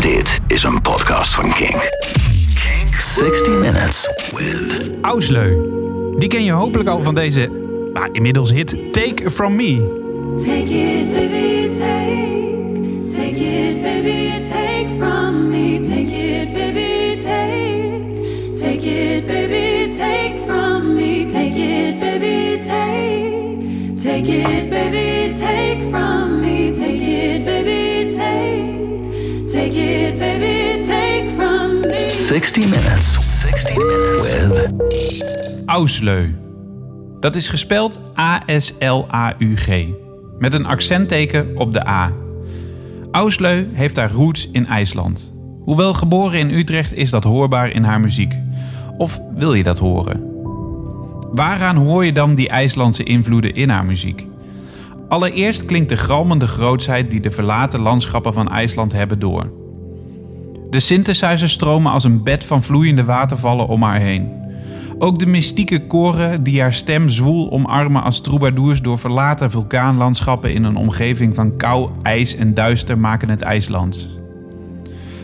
Dit is een podcast van Kink. Kink 60 Minutes with... Ausleu. Die ken je hopelijk al van deze nou, inmiddels hit Take From Me. Take it, baby, take. Take it, baby, take from me. Take it, baby, take. Take it, baby, take from me. Take it, baby, take. Take it, baby, take from me. Take it, baby, take. Take it, baby, take from me. 60 Minutes. 60 Minutes with... Ausleu. Dat is gespeld A-S-L-A-U-G. Met een accentteken op de A. Ausleu heeft haar roots in IJsland. Hoewel geboren in Utrecht is dat hoorbaar in haar muziek. Of wil je dat horen? Waaraan hoor je dan die IJslandse invloeden in haar muziek? Allereerst klinkt de galmende grootsheid die de verlaten landschappen van IJsland hebben door. De synthesizers stromen als een bed van vloeiende watervallen om haar heen. Ook de mystieke koren die haar stem zwoel omarmen als troubadours door verlaten vulkaanlandschappen in een omgeving van kou, ijs en duister maken het IJslands.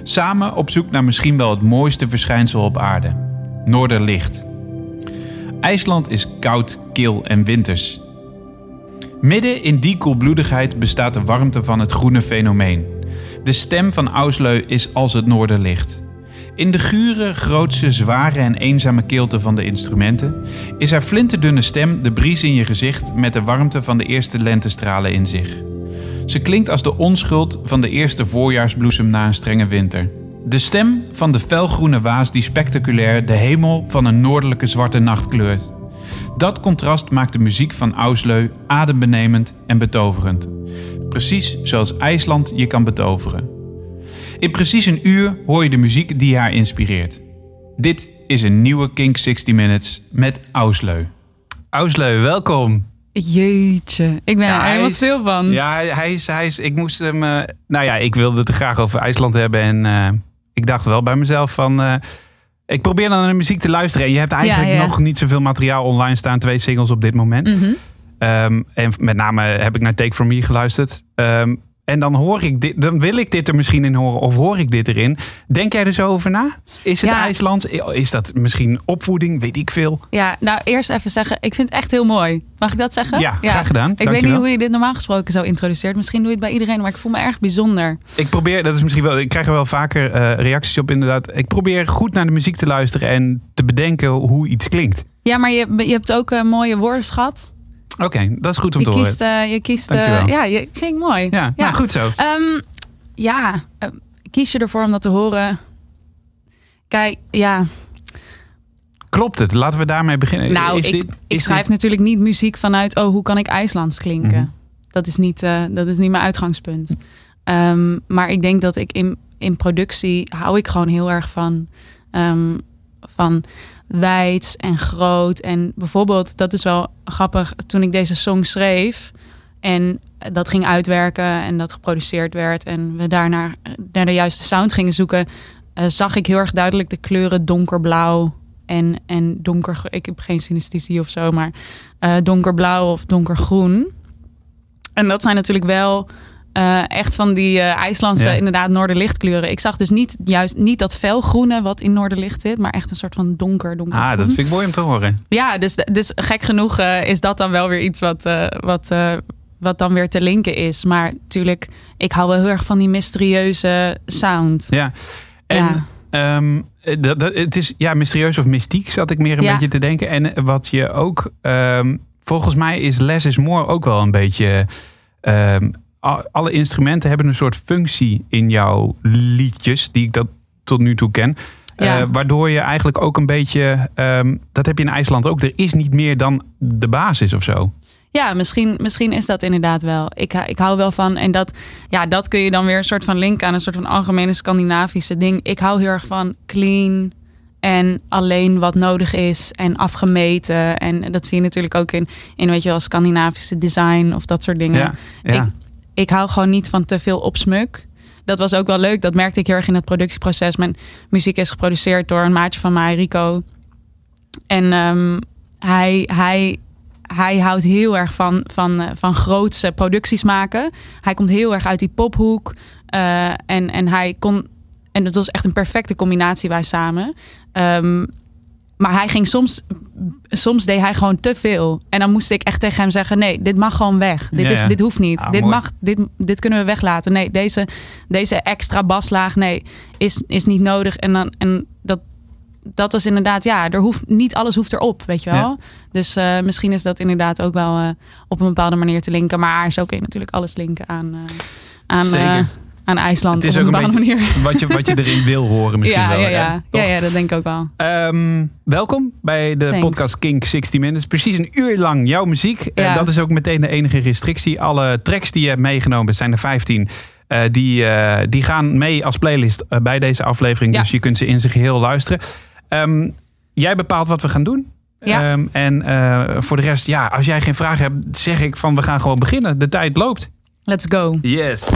Samen op zoek naar misschien wel het mooiste verschijnsel op aarde: Noorderlicht. IJsland is koud, kil en winters. Midden in die koelbloedigheid bestaat de warmte van het groene fenomeen. De stem van Ausleu is als het noorderlicht. In de gure, grootse, zware en eenzame keelte van de instrumenten is haar flinterdunne stem de bries in je gezicht met de warmte van de eerste lentestralen in zich. Ze klinkt als de onschuld van de eerste voorjaarsbloesem na een strenge winter. De stem van de felgroene waas die spectaculair de hemel van een noordelijke zwarte nacht kleurt. Dat contrast maakt de muziek van Ausleu adembenemend en betoverend. Precies zoals IJsland je kan betoveren. In precies een uur hoor je de muziek die haar inspireert. Dit is een nieuwe Kink 60 Minutes met Ausleu. Ausleu, welkom. Jeetje, ik ben Ja, er helemaal is- stil van. Ja, hij is, hij is, ik moest hem. eh, nou ja, ik wilde het graag over IJsland hebben. En eh, ik dacht wel bij mezelf van. eh, ik probeer dan naar de muziek te luisteren. En je hebt eigenlijk Ja, ja. nog niet zoveel materiaal online staan. Twee singles op dit moment. Mhm. Ehm, en met name heb ik naar Take From Me geluisterd. Ehm, en dan hoor ik dit, dan wil ik dit er misschien in horen, of hoor ik dit erin. Denk jij er zo over na? Is het Ja. IJslands? Is dat misschien opvoeding? Weet ik veel. Ja, nou eerst even zeggen, ik vind het echt heel mooi. Mag ik dat zeggen? Ja, graag gedaan. Ik weet niet hoe je dit normaal gesproken zo introduceert. Misschien doe je het bij iedereen, maar ik voel me erg bijzonder. Ik probeer, dat is misschien wel, ik krijg er wel vaker eh, reacties op inderdaad. Ik probeer goed naar de muziek te luisteren en te bedenken hoe iets klinkt. Ja, maar je, je hebt ook een mooie woordenschat. Oké, dat is goed om Je te horen. kiest, eh, je kiest eh, ja, je vind ik mooi. Ja, nou goed zo. Ehm, ja, eh, kies je ervoor om dat te horen? Kijk, ja. Klopt het? Laten we daarmee beginnen. Nou, Is ik, dit- ik is schrijf dit- natuurlijk niet muziek vanuit, oh, hoe kan ik IJslands klinken? Mhm. Dat, is niet, dat is niet mijn uitgangspunt. Ehm, maar ik denk dat ik in, in productie hou ik gewoon heel erg van, ehm, van wijds en groot. En bijvoorbeeld, dat is wel grappig, toen ik deze song schreef en dat ging uitwerken en dat geproduceerd werd en we daarna naar de juiste sound gingen zoeken, eh, zag ik heel erg duidelijk de kleuren donkerblauw en, en donker. Ik heb geen synesthesie of zo, maar eh, donkerblauw of donkergroen. En dat zijn natuurlijk wel eh, echt van die eh, IJslandse, Ja. inderdaad, noorderlichtkleuren. Ik zag dus niet juist niet dat felgroene wat in noorderlicht zit, maar echt een soort van donker, donker. Ah, dat vind ik mooi om te horen. Ja, dus, dus gek genoeg eh, is dat dan wel weer iets wat, wat, wat dan weer te linken is. Maar natuurlijk, ik hou wel heel erg van die mysterieuze sound. Ja. En Ja. ehm, dat, dat, het is ja, mysterieus of mystiek, zat ik meer een Ja. beetje te denken. En wat je ook, ehm, volgens mij is Less is More ook wel een beetje. ehm, alle instrumenten hebben een soort functie in jouw liedjes, die ik dat tot nu toe ken. Ja. Eh, waardoor je eigenlijk ook een beetje, ehm, dat heb je in IJsland ook, er is niet meer dan de basis of zo. Ja, misschien, misschien is dat inderdaad wel. Ik, ik hou wel van. En dat, ja, dat kun je dan weer een soort van linken aan een soort van algemene Scandinavische ding. Ik hou heel erg van clean en alleen wat nodig is en afgemeten. En dat zie je natuurlijk ook in, in weet je wel, Scandinavische design of dat soort dingen. Ja, ja. Ik, ik hou gewoon niet van te veel opsmuk. Dat was ook wel leuk. Dat merkte ik heel erg in het productieproces. Mijn muziek is geproduceerd door een maatje van mij, Rico. En ehm, hij, hij, hij houdt heel erg van, van, eh, van grootse producties maken. Hij komt heel erg uit die pophoek. Eh, en, en hij kon en dat was echt een perfecte combinatie wij samen. Ehm, maar hij ging soms, soms deed hij gewoon te veel. En dan moest ik echt tegen hem zeggen: nee, dit mag gewoon weg. Dit, is, ja. dit hoeft niet. Ah, dit, mooi. mag, dit, dit kunnen we weglaten. Nee, deze, deze extra baslaag, nee, is, is niet nodig. En, dan, en dat, dat is inderdaad, ja, er hoeft, niet alles hoeft erop, weet je wel. Ja. Dus eh, misschien is dat inderdaad ook wel eh, op een bepaalde manier te linken. Maar zo kun je natuurlijk alles linken aan, eh, aan, Zeker. Aan IJsland Het is op ook een een bepaalde manier. Wat je, wat je erin wil horen misschien Ja, wel. ja, ja. Toch? ja, ja, dat denk ik ook wel. Ehm, welkom bij de Thanks. podcast Kink 60 Minutes. Precies een uur lang jouw muziek. Eh, dat is ook meteen de enige restrictie. Alle tracks die je hebt meegenomen, zijn er 15. eh, die, eh, die gaan mee als playlist bij deze aflevering. Ja. Dus je kunt ze in zijn geheel luisteren. Ehm, jij bepaalt wat we gaan doen. Ja. Ehm, en eh, voor de rest, ja, als jij geen vragen hebt, zeg ik van we gaan gewoon beginnen. De tijd loopt. Let's go. Yes.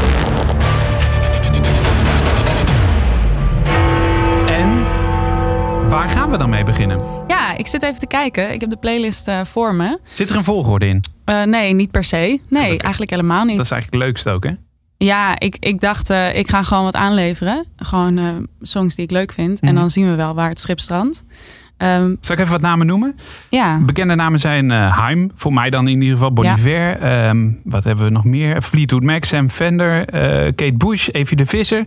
Waar gaan we dan mee beginnen? Ja, ik zit even te kijken. Ik heb de playlist eh, voor me. Zit er een volgorde in? Eh, nee, niet per se. Nee, Gelukkig. eigenlijk helemaal niet. Dat is eigenlijk het leukste ook, hè? Ja, ik, ik dacht, eh, ik ga gewoon wat aanleveren. Gewoon songs die ik leuk vind. Mhm. En dan zien we wel waar het schip strandt. Ehm, Zal ik even wat namen noemen? ja, Bekende namen zijn eh Haim, voor mij dan in ieder geval Bon Ja. Ehm, wat hebben we nog meer? Fleetwood Mac, Sam Fender, eh, Kate Bush, Evie de Visser.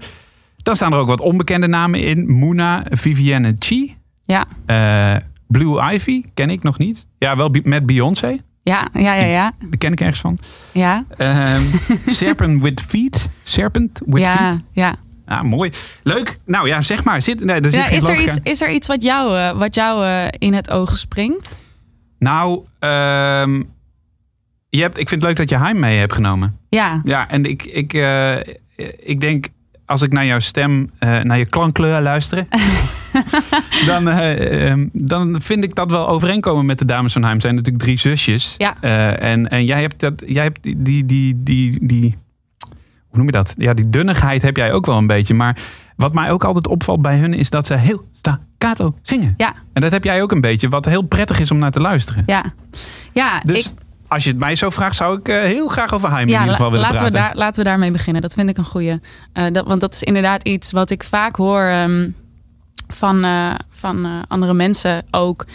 Dan staan er ook wat onbekende namen in. Moona, Vivienne Chi. ja, eh, Blue Ivy, ken ik nog niet. Ja, wel met Beyoncé. ja, ja, ja, ja. Daar ken ik ergens van. Ja, Ehm, Serpent with Feet. Serpent with ja, Feet. ja. Ah, mooi. Leuk. Nou ja, zeg maar. Zit, nee, er zit ja geen is, er iets, is er iets wat jou, eh, wat jou eh, in het oog springt? Nou, ehm, je hebt, ik vind het leuk dat je Haim mee hebt genomen. Ja, Ja, en ik, ik, ik denk, als ik naar jouw stem, eh, naar je klankkleur luister, dan, eh, ehm, dan vind ik dat wel overeenkomen met de dames van. Het zijn natuurlijk drie zusjes. Ja. Eh, en, en jij hebt, dat, jij hebt die, die, die, die, die, hoe noem je dat? Ja, die dunnigheid heb jij ook wel een beetje. Maar wat mij ook altijd opvalt bij hun is dat ze heel staccato zingen. ja, En dat heb jij ook een beetje, wat heel prettig is om naar te luisteren. ja. Ja, Dus ik, als je het mij zo vraagt, zou ik eh, heel graag over Haim in ieder geval willen laten, we daar, laten we daarmee beginnen. Dat vind ik een goeie. Eh, dat, want dat is inderdaad iets wat ik vaak hoor ehm, van, eh, van andere mensen ook.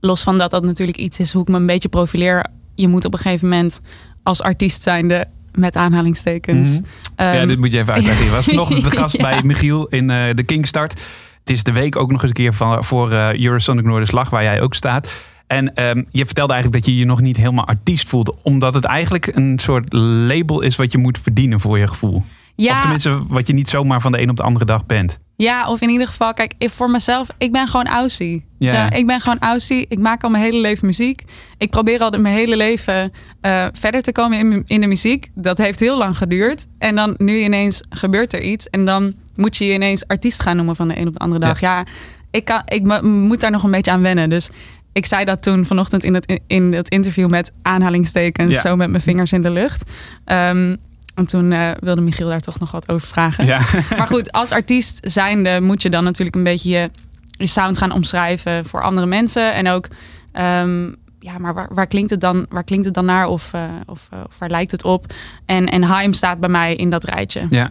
Los van dat dat natuurlijk iets is hoe ik me een beetje profileer. Je moet op een gegeven moment als artiest zijnde met aanhalingstekens. Mhm. ehm, ja, dit moet je even uitleggen. Je was vanochtend de gast Ja. bij Michiel in de Kingstart. Het is de week ook nog eens een keer van, voor Eurosonic Noorderslag, waar jij ook staat. En ehm, je vertelde eigenlijk dat je je nog niet helemaal artiest voelde. Omdat het eigenlijk een soort label is wat je moet verdienen voor je gevoel. ja, Of tenminste, wat je niet zomaar van de een op de andere dag bent. Ja, of in ieder geval, kijk, ik, voor mezelf, ik ben gewoon Aussie. Ja. Ja. ik ben gewoon Aussie. Ik maak al mijn hele leven muziek. Ik probeer al mijn hele leven eh, verder te komen in, in de muziek. Dat heeft heel lang geduurd. En dan nu ineens gebeurt er iets. En dan moet je je ineens artiest gaan noemen van de een op de andere dag. Ja, ik, kan, ik mo- moet daar nog een beetje aan wennen. Dus ik zei dat toen vanochtend in het, in het interview met aanhalingstekens. Ja. Zo met mijn vingers in de lucht. Ehm, en toen eh, wilde Michiel daar toch nog wat over vragen. Ja. Maar goed, als artiest zijnde moet je dan natuurlijk een beetje je, je sound gaan omschrijven voor andere mensen. En ook, ehm, ja, maar waar, waar, klinkt het dan, waar klinkt het dan naar of, eh, of, eh, of waar lijkt het op? En, en Haim staat bij mij in dat rijtje. ja.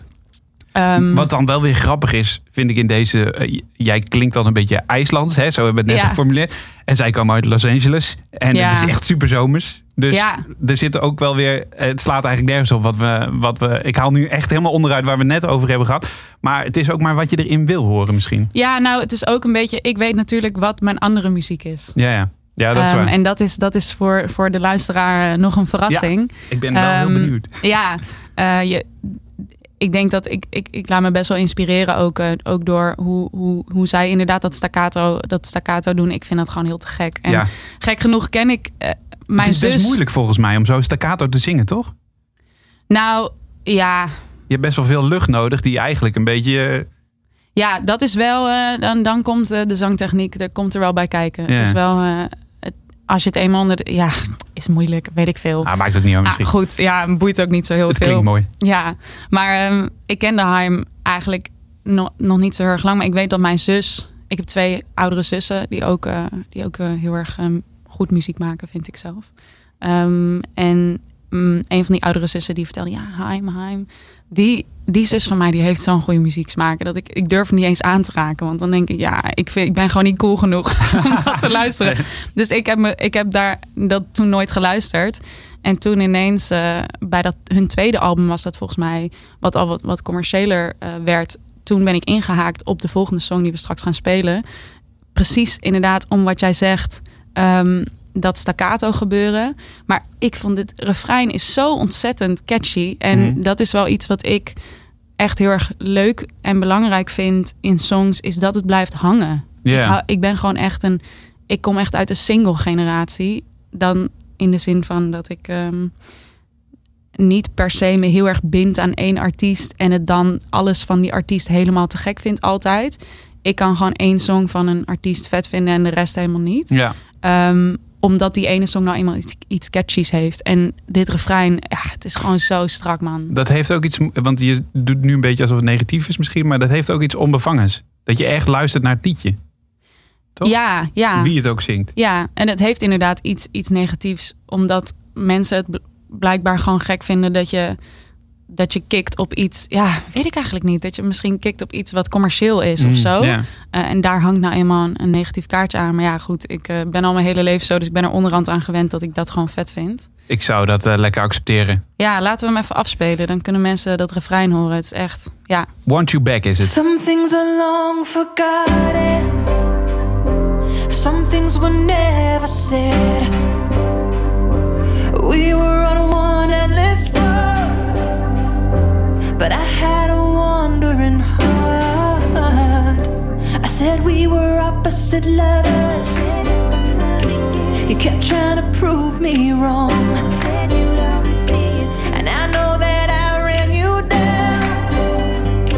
Ehm, Wat dan wel weer grappig is, vind ik in deze... eh, jij klinkt dan een beetje IJslands, hè? zo hebben we het net Ja. geformuleerd. En zij komen uit Los Angeles. En Ja. het is echt super zomers. Dus Ja. er zitten ook wel weer... Het slaat eigenlijk nergens op wat we, wat we... Ik haal nu echt helemaal onderuit waar we het net over hebben gehad. Maar het is ook maar wat je erin wil horen misschien. Ja, nou, het is ook een beetje. Ik weet natuurlijk wat mijn andere muziek is. Ja, ja. Ja, dat is Ehm, waar. en dat is, dat is voor, voor de luisteraar eh, nog een verrassing. ik ben wel heel ehm, benieuwd. Ja, eh, je, ik denk dat ik, ik, ik laat me best wel inspireren ook, eh, ook door hoe, hoe, hoe zij inderdaad dat staccato, dat staccato doen. Ik vind dat gewoon heel te gek. En Ja. gek genoeg ken ik eh, mijn het is zus. best moeilijk volgens mij om zo staccato te zingen, toch? Nou, ja, Je hebt best wel veel lucht nodig die eigenlijk een beetje... eh, ja, dat is wel. dan, dan komt de zangtechniek, er komt er wel bij kijken. Ja. Het is wel. Als je het eenmaal onder de, ja, is moeilijk, weet ik veel. Ah, maakt het niet uit Ah, misschien. goed, ja, boeit ook niet zo heel het veel. klinkt mooi. Ja, maar ehm, ik ken de Haim eigenlijk no- nog niet zo heel erg lang. Maar ik weet dat mijn zus... Ik heb twee oudere zussen die ook, eh, die ook eh, heel erg ehm, goed muziek maken, vind ik zelf. Ehm, en mm, een van die oudere zussen die vertelde... Ja, Haim, Haim. Die, die zus van mij die heeft zo'n goede muzieksmaak. Dat ik, ik durf hem niet eens aan te raken. Want dan denk ik, ja, ik, vind, ik ben gewoon niet cool genoeg om dat te luisteren. Dus ik heb, me, ik heb daar dat toen nooit geluisterd. En toen ineens, eh, bij dat, hun tweede album was dat volgens mij, wat al wat, wat commerciëler eh, werd. Toen ben ik ingehaakt op de volgende song die we straks gaan spelen. Precies inderdaad om wat jij zegt. ehm, dat staccato gebeuren. Maar ik vond dit refrein is zo ontzettend catchy. En Mhm. dat is wel iets wat ik echt heel erg leuk en belangrijk vind in songs. Is dat het blijft hangen. Ik, hou- ik ben gewoon echt een... Ik kom echt uit de single generatie. Dan in de zin van dat ik... ehm, niet per se me heel erg bind aan één artiest en het dan alles van die artiest helemaal te gek vind altijd. Ik kan gewoon één song van een artiest vet vinden en de rest helemaal niet. Ja. Ehm, omdat die ene song nou eenmaal iets, iets catchies heeft. En dit refrein, ja, het is gewoon zo strak, man. Dat heeft ook iets, want je doet nu een beetje alsof het negatief is misschien, maar dat heeft ook iets onbevangens. Dat je echt luistert naar het liedje. Toch? Ja, ja. Wie het ook zingt. Ja, en het heeft inderdaad iets, iets negatiefs. Omdat mensen het bl- blijkbaar gewoon gek vinden dat je, dat je kikt op iets. Ja, weet ik eigenlijk niet. Dat je misschien kikt op iets wat commercieel is of Mm, zo. ja. Eh, en daar hangt nou eenmaal een, een negatief kaartje aan. Maar ja, goed, ik eh, ben al mijn hele leven zo. Dus ik ben er onderhand aan gewend dat ik dat gewoon vet vind. Ik zou dat eh, lekker accepteren. Ja, laten we hem even afspelen. Dan kunnen mensen dat refrein horen. Het is echt, ja. Want You Back is het. Some things are long forgotten. Some things were never said. We were but I had a wandering heart. I said we were opposite lovers. You kept trying to prove me wrong. And I know that I ran you down.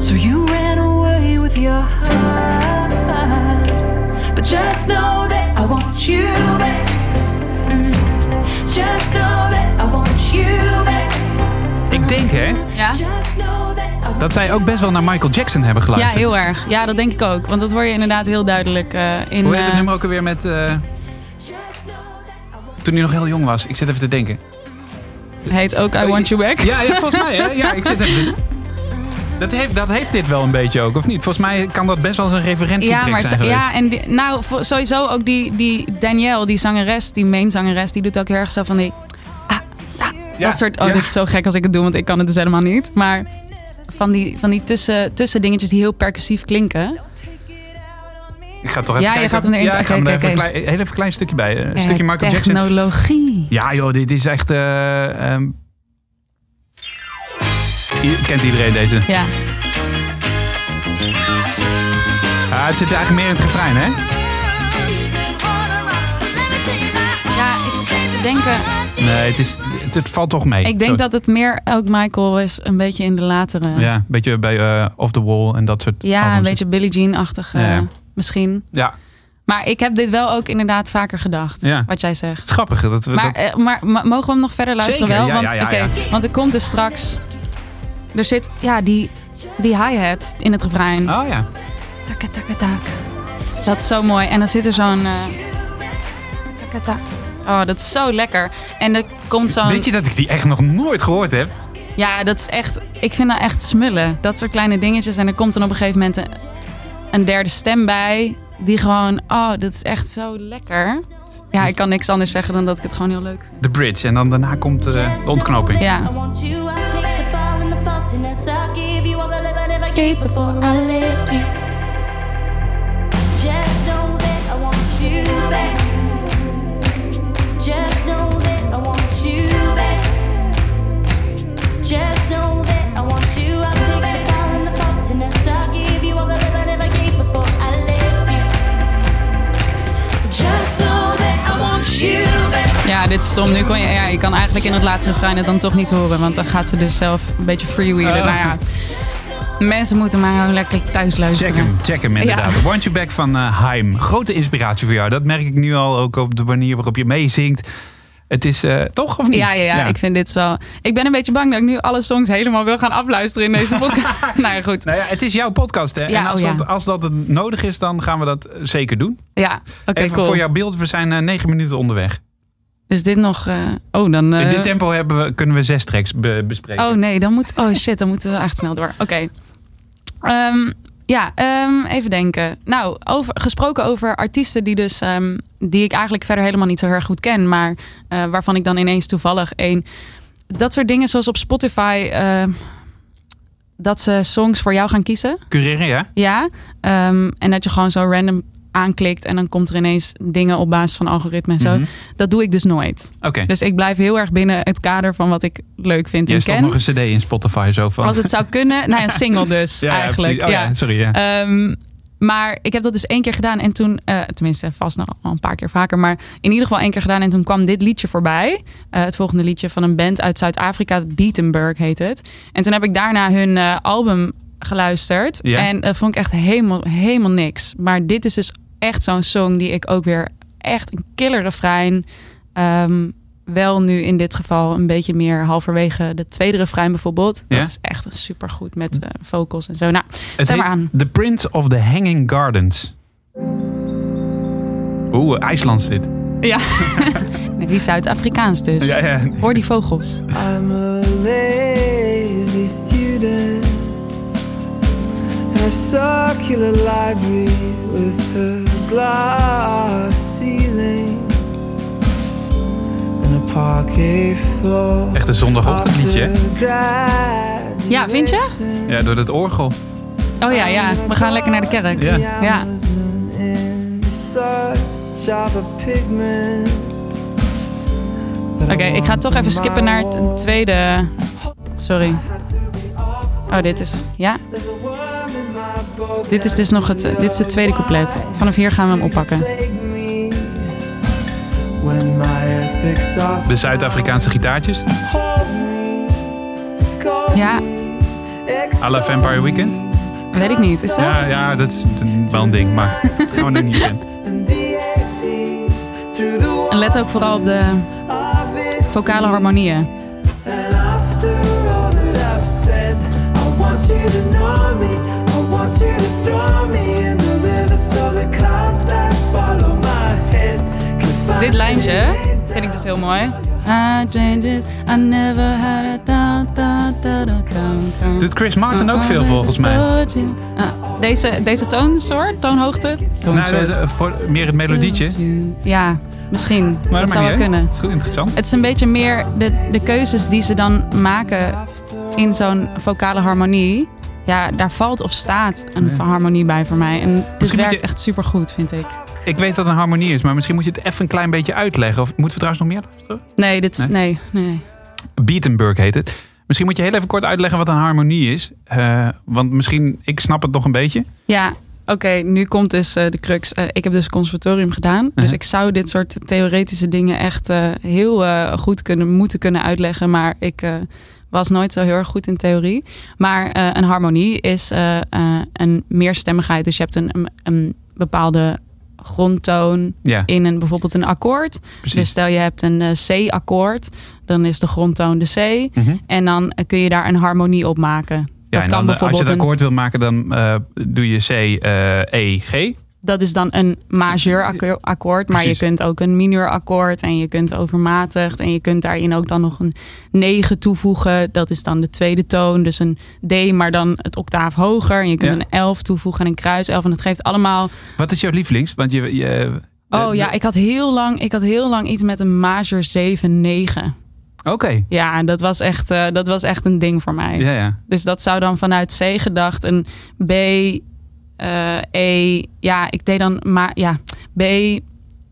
So you ran away with your heart. But just know that I want you back. Mm. Just know that I want you. Ik denk hè, Ja? Dat zij ook best wel naar Michael Jackson hebben Ja, geluisterd. heel erg. Ja, dat denk ik ook. Want dat hoor je inderdaad heel duidelijk eh, in... Hoe heet het eh, nummer ook alweer met... eh, toen hij nog heel jong was. Ik zit even te denken. heet ook I Want You Back. Ja, ja volgens mij hè. Ja, ik zit even... Dat heeft, dat heeft dit wel een beetje ook, of niet? Volgens mij kan dat best wel eens een referentietrack Ja, maar zijn geweest. ja, en die- nou sowieso ook die, die Danielle, die zangeres, die main zangeres, die doet ook heel erg zo van die. Ja, dat soort. Oh, ja. dit is zo gek als ik het doe, want ik kan het dus helemaal niet. Maar van die, van die tussen, tussendingetjes die heel percussief klinken. Ik ga toch even Ja, je gaat hem erin- Ja, ik ga er even klein, heel even klein stukje bij. Een Eh, stukje Michael Jackson. Technologie. Ja joh, dit is echt... eh, ehm, Kent iedereen deze? Ja. Ah, het zit eigenlijk meer in het refrein, hè? ja, ik zit te denken. Nee, het, is, het, het valt toch mee. Ik denk Zo. dat het meer ook Michael is, een beetje in de latere. Ja, een beetje bij eh, Off the Wall en dat soort Ja, albums. een beetje Billie Jean-achtig Ja, ja. misschien. Ja, Maar ik heb dit wel ook inderdaad vaker gedacht, Ja. wat jij zegt. grappig. Dat, we Maar, dat, eh, maar, maar mogen we hem nog verder luisteren Zeker, wel? Want, want er komt dus straks... Er zit, ja, die, die hi-hat in het refrein. oh ja. Takka, takka, tak. Dat is zo mooi. En dan zit er zo'n... takka, tak. Oh, dat is zo lekker. En er komt zo'n... Weet je dat ik die echt nog nooit gehoord heb? Ja, dat is echt... Ik vind dat echt smullen. Dat soort kleine dingetjes. En er komt dan op een gegeven moment een, een derde stem bij. Die gewoon... Oh, dat is echt zo lekker. Ja, ik kan niks anders zeggen dan dat ik het gewoon heel leuk vind. De bridge. En dan daarna komt eh, de ontknoping. Ja. I want you, I'll take Ja, dit is stom. Nu kon je, ja, je kan eigenlijk in het laatste refrein het dan toch niet horen. Want dan gaat ze dus zelf een beetje freewheelen. Oh. Nou ja, mensen moeten maar gewoon lekker thuis luisteren. Check hem, check hem inderdaad. Ja. Want You Back van eh Haim. Grote inspiratie voor jou. Dat merk ik nu al ook op de manier waarop je meezingt. Het is eh, toch of niet? Ja, ja, ja, ik vind dit wel... Ik ben een beetje bang dat ik nu alle songs helemaal wil gaan afluisteren in deze podcast. nou ja, goed. Nou ja, het is jouw podcast hè. Ja, en als, oh dat, als dat het nodig is, dan gaan we dat zeker doen. Ja, oké, Even cool. voor jouw beeld, we zijn eh, negen minuten onderweg. Dus dit nog... eh, oh, dan... In eh, dit tempo hebben we, kunnen we zes tracks be- bespreken. Oh nee, dan moet. Oh shit, dan moeten we echt snel door. Oké. Ehm, ja, ehm, even denken. Nou, over, gesproken over artiesten die dus ehm, die ik eigenlijk verder helemaal niet zo heel erg goed ken, maar eh, waarvan ik dan ineens toevallig één. Dat soort dingen zoals op Spotify. ehm, dat ze songs voor jou gaan kiezen. Cureren, ja? Ja. En dat je gewoon zo random aanklikt en dan komt er ineens dingen op basis van algoritme en zo. Mhm. Dat doe ik dus nooit. Dus ik blijf heel erg binnen het kader van wat ik leuk vind Jij en ken. nog een cd in Spotify zo van. Als het zou kunnen. Nou ja, single dus ja, eigenlijk. Oh, ja. sorry. Ja. Ehm, maar ik heb dat dus één keer gedaan. En toen, eh, tenminste vast nog al een paar keer vaker. Maar in ieder geval één keer gedaan. En toen kwam dit liedje voorbij. Eh, het volgende liedje van een band uit Zuid-Afrika. Beatenburg heet het. En toen heb ik daarna hun eh, album geluisterd. Ja. En dat vond ik echt helemaal, helemaal niks. Maar dit is dus echt zo'n song die ik ook weer echt een killer refrein... Ehm, wel nu in dit geval een beetje meer halverwege de tweede refrein bijvoorbeeld. Dat Ja? is echt supergoed met eh, vocals en zo. Nou, zet maar aan. The Prince of the Hanging Gardens. Oeh, IJslands dit. Ja, nee, die Zuid-Afrikaans dus. ja. Hoor die vogels. I'm a lazy student a circular library with a glass ceiling and a parquet floor. Echt een zondagochtendliedje, hè? Ja, vind je? Ja, door dat orgel. Oh ja, ja. We gaan lekker naar de kerk. Ja. Oké, ik ga toch even skippen naar het een tweede. Sorry. Oh, dit is. Ja? Dit is dus nog het. Dit is het tweede couplet. Vanaf hier gaan we hem oppakken. De Zuid-Afrikaanse gitaartjes. Ja, à la Vampire Weekend. weet ik niet. Is dat? Ja, ja, dat is een- wel een ding, maar gaan we nu niet in. En let ook vooral op de vocale harmonieën. And after all that I've said, I want you to know me. I want you to throw me in the river so the clouds that follow my head can find Dit lijntje vind ik dus heel mooi. I I never had a. Doet Chris Martin ook veel volgens mij? Ah, deze, deze toonsoort, toonhoogte? Nou, de- de- voor, meer het melodietje. Ja, misschien. Maar dat zou wel kunnen. Dat is goed interessant. Het is een beetje meer de, de keuzes die ze dan maken in zo'n vocale harmonie. Ja, daar valt of staat een Ja. harmonie bij voor mij. En dit Misschien werkt je- echt super goed, vind ik. Ik weet wat een harmonie is, maar misschien moet je het even een klein beetje uitleggen. Of moeten we trouwens nog meer luisteren? Nee, dit is, nee, nee, nee. Beatenburg heet het. Misschien moet je heel even kort uitleggen wat een harmonie is. Eh, want misschien, ik snap het nog een beetje. Ja, oké, nu komt dus eh, de crux. Eh, ik heb dus conservatorium gedaan. Dus Uh-huh. ik zou dit soort theoretische dingen echt heel goed kunnen, moeten kunnen uitleggen. Maar ik was nooit zo heel erg goed in theorie. Maar eh, een harmonie is eh, eh, een meerstemmigheid. Dus je hebt een, een, een bepaalde grondtoon Ja, in een, bijvoorbeeld een akkoord. precies. Dus stel je hebt een C-akkoord, dan is de grondtoon de C. Mhm. En dan kun je daar een harmonie op maken. Ja, dat en kan eh, als bijvoorbeeld je het een- akkoord wil maken, dan doe je C, E, G. Dat is dan een majeur akko- akkoord. Maar Precies. je kunt ook een mineur akkoord. En je kunt overmatigd. En je kunt daarin ook dan nog een 9 toevoegen. Dat is dan de tweede toon. Dus een D, maar dan het octaaf hoger. En je kunt Ja. een 11 toevoegen en een kruiself. En dat geeft allemaal. Wat is jouw lievelings? Want je, je, Oh de- ja, ik had heel lang, ik had heel lang iets met een majeur 7, 9. Oké, Ja, dat was, echt, eh, dat was echt een ding voor mij. ja, ja. Dus dat zou dan vanuit C gedacht een B, eh, E. Ja, ik deed dan maar ja, B,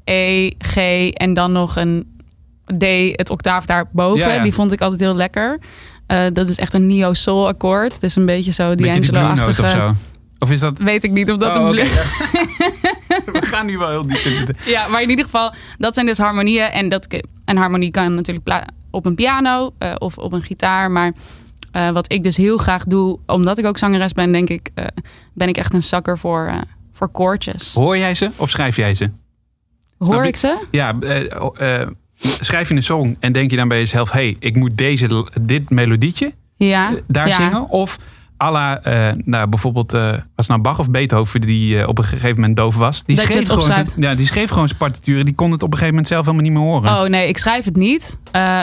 E, G en dan nog een D, het octaaf daarboven. Ja, ja. Die vond ik altijd heel lekker. Eh, dat is echt een neo-soul akkoord. Dus een beetje zo of D'Angelo-achtige. zo. Of is dat... Weet ik niet of dat Oh, een blue... ja. We gaan nu wel heel diep in. de- Ja, maar in ieder geval, dat zijn dus harmonieën. En dat, een harmonie kan natuurlijk op een piano eh, of op een gitaar. Maar eh, wat ik dus heel graag doe, omdat ik ook zangeres ben, denk ik, eh, ben ik echt een zakker voor, eh, voor koortjes. Hoor jij ze of schrijf jij ze? Hoor ik ze? Ja, oh, schrijf je een song en denk je dan bij jezelf... hey, ik moet deze, dit melodietje Ja. daar ja. zingen? Of à la, eh, nou, bijvoorbeeld, eh, was het nou Bach of Beethoven die eh, op een gegeven moment doof was? Die Dat schreef, gewoon zijn, ja, die schreef gewoon zijn partituren. Die kon het op een gegeven moment zelf helemaal niet meer horen. Oh nee, ik schrijf het niet.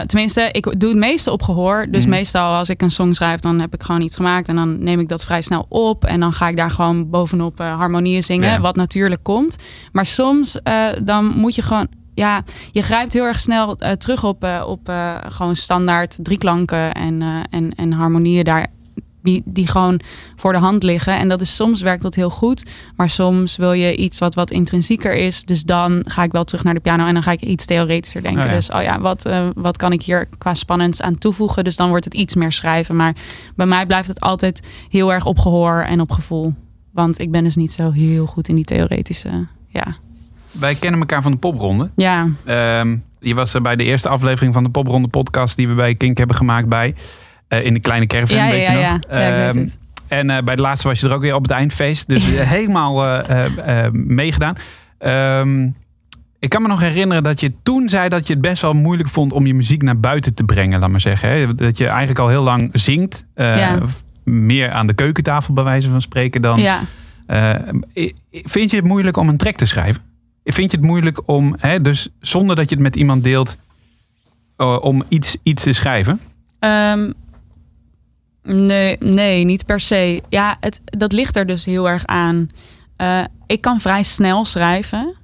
Tenminste, ik doe het meeste op gehoor. Dus Mhm. meestal als ik een song schrijf, dan heb ik gewoon iets gemaakt. En dan neem ik dat vrij snel op. En dan ga ik daar gewoon bovenop harmonieën zingen. Ja. Wat natuurlijk komt. Maar soms dan moet je gewoon... Ja, je grijpt heel erg snel terug op, op gewoon standaard drieklanken en, en, en harmonieën daar. Die, die gewoon voor de hand liggen. En dat is soms werkt dat heel goed. Maar soms wil je iets wat wat intrinsieker is. Dus dan ga ik wel terug naar de piano en dan ga ik iets theoretischer denken. Oh ja. Dus oh ja, wat, eh, wat kan ik hier qua spannends aan toevoegen? Dus dan wordt het iets meer schrijven. Maar bij mij blijft het altijd heel erg op gehoor en op gevoel. Want ik ben dus niet zo heel goed in die theoretische. Ja, Wij kennen elkaar van de popronde. ja. Ehm, je was er bij de eerste aflevering van de popronde podcast die we bij Kink hebben gemaakt bij. Eh, in de kleine caravan, Ja, ja, weet je ja, nog? ja. Ehm, het. en eh, bij de laatste was je er ook weer op het eindfeest. Dus helemaal eh, meegedaan. Ehm, ik kan me nog herinneren dat je toen zei dat je het best wel moeilijk vond om je muziek naar buiten te brengen, laat maar zeggen. Hè? Dat je eigenlijk al heel lang zingt. Meer aan de keukentafel bij wijze van spreken dan. vind je het moeilijk om een track te schrijven? Vind je het moeilijk om, hè, dus zonder dat je het met iemand deelt, om iets, iets te schrijven? Ehm, nee, nee, niet per se. Ja, het, dat ligt er dus heel erg aan. Eh, ik kan vrij snel schrijven.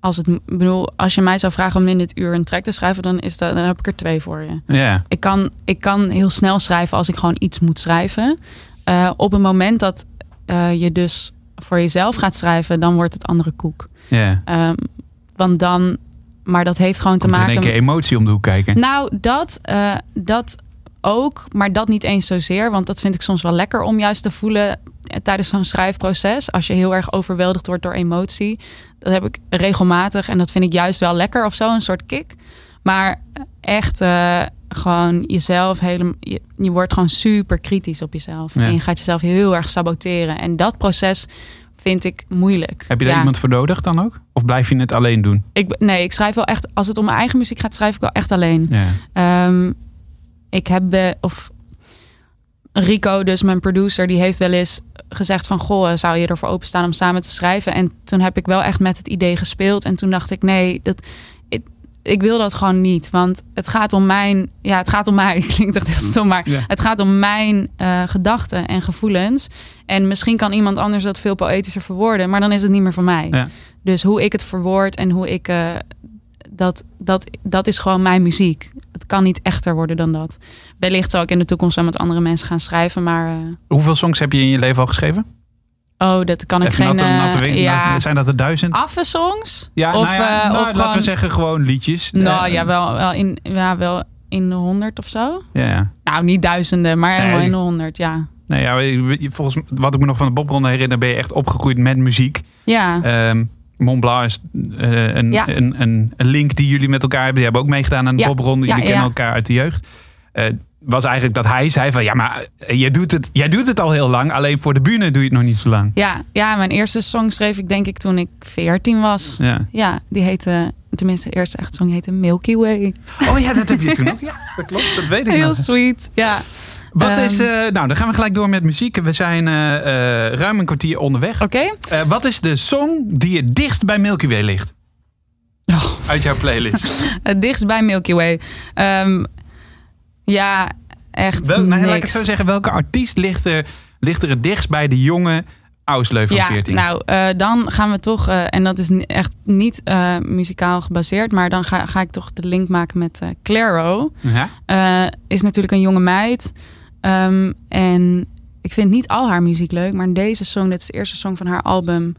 Als, het, bedoel, als je mij zou vragen om in dit uur een track te schrijven, dan, is dat, dan heb ik er twee voor je. Ja. Ik kan, ik kan heel snel schrijven als ik gewoon iets moet schrijven. Eh, op het moment dat eh, je dus voor jezelf gaat schrijven, dan wordt het andere koek. ja. Ehm, want dan, maar dat heeft gewoon te in maken één keer emotie om de hoek kijken. nou, dat, dat ook, maar dat niet eens zozeer. Want dat vind ik soms wel lekker om juist te voelen eh, tijdens zo'n schrijfproces. Als je heel erg overweldigd wordt door emotie. Dat heb ik regelmatig en dat vind ik juist wel lekker of zo, een soort kick. Maar echt eh, gewoon jezelf helemaal. Je, je wordt gewoon super kritisch op jezelf. Ja. En je gaat jezelf heel erg saboteren. En dat proces vind ik moeilijk. Heb je daar Ja. iemand voor nodig dan ook? Of blijf je het alleen doen? Ik, nee, ik schrijf wel echt. Als het om mijn eigen muziek gaat, schrijf ik wel echt alleen. Ja. Ehm, ik heb of Rico, dus mijn producer, die heeft wel eens gezegd van goh, zou je ervoor openstaan om samen te schrijven? En toen heb ik wel echt met het idee gespeeld. En toen dacht ik, nee, dat, ik, ik wil dat gewoon niet. Want het gaat om mijn, ja, het gaat om mij. Klinkt echt heel stom, maar Ja. het gaat om mijn eh, gedachten en gevoelens. En misschien kan iemand anders dat veel poëtischer verwoorden, maar dan is het niet meer van mij. Ja. Dus hoe ik het verwoord en hoe ik eh, dat, dat, dat is gewoon mijn muziek. Het kan niet echter worden dan dat. Wellicht zal ik in de toekomst wel met andere mensen gaan schrijven, maar eh, Hoeveel songs heb je in je leven al geschreven? oh, dat kan ik Even geen. natte, eh, natte ja, Zijn dat er duizend? affe songs? Ja, of, nou ja, eh, nou, of laten we zeggen gewoon liedjes. Nou ja, wel, wel in, ja, wel in de honderd of zo. Ja, ja. Nou, niet duizenden, maar Nee. wel in de honderd, ja. Nee, ja, volgens wat ik me nog van de popronde herinner, ben je echt opgegroeid met muziek. Ja, Ehm Mont Blanc is eh, een, Ja. een, een, een link die jullie met elkaar hebben. Die hebben ook meegedaan aan de Ja. popronde. Jullie Ja, kennen elkaar uit de jeugd. Eh, was eigenlijk dat hij zei van... Ja, maar eh, jij doet, het, jij doet het al heel lang. Alleen voor de bühne doe je het nog niet zo lang. ja, ja, mijn eerste song schreef ik denk ik toen ik 14 was. Ja. Ja, die heette, tenminste de eerste echt song heette Milky Way. Oh ja, dat heb je toen. Ja, dat klopt. Dat weet ik Heel nog. sweet, ja. Wat Ehm, is... eh, nou, dan gaan we gelijk door met muziek. We zijn eh, eh, ruim een kwartier onderweg. Oké. Wat is de song die het dichtst bij Milky Way ligt? Oh. Uit jouw playlist. Het dichtst bij Milky Way. Ehm, ja, echt Wel, nou, laat ik het zo zeggen. Welke artiest ligt er, ligt er het dichtst bij de jonge Ausleu van ja, 14? nou, dan gaan we toch, en dat is echt niet muzikaal gebaseerd, maar dan ga, ga ik toch de link maken met Claro. Ja? Is natuurlijk een jonge meid. Ehm, en ik vind niet al haar muziek leuk, maar deze song, dit is de eerste song van haar album.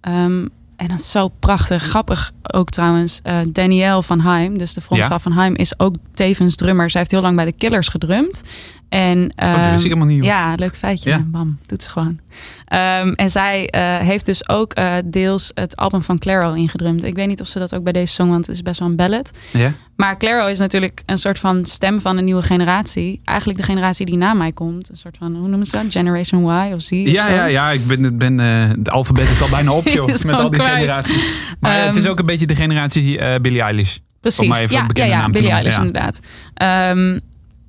Ehm, en dat is zo prachtig. Grappig ook trouwens. eh Danielle van Heim, dus de frontvrouw Ja. van Heim, is ook tevens drummer. Zij heeft heel lang bij de Killers gedrumd. En, Oh, dat wist ehm, ik helemaal niet. joh. ja, leuk feitje. Ja. Bam, doet ze gewoon. Ehm, en zij eh, heeft dus ook eh, deels het album van Claro ingedrumd. Ik weet niet of ze dat ook bij deze song, want het is best wel een ballad. Ja? Maar Claro is natuurlijk een soort van stem van een nieuwe generatie. Eigenlijk de generatie die na mij komt. Een soort van, hoe noemen ze dat? Generation Y of Z? Ja, ja, ja, ik ben, ben eh, de alfabet is al bijna op, joh, met al die kwijt. generaties. Maar het Ehm, is ook een beetje de generatie eh Billie Eilish. Om maar Precies. even Ja, een ja, bekende ja, naam te Billie Eilish ja. inderdaad. Ehm,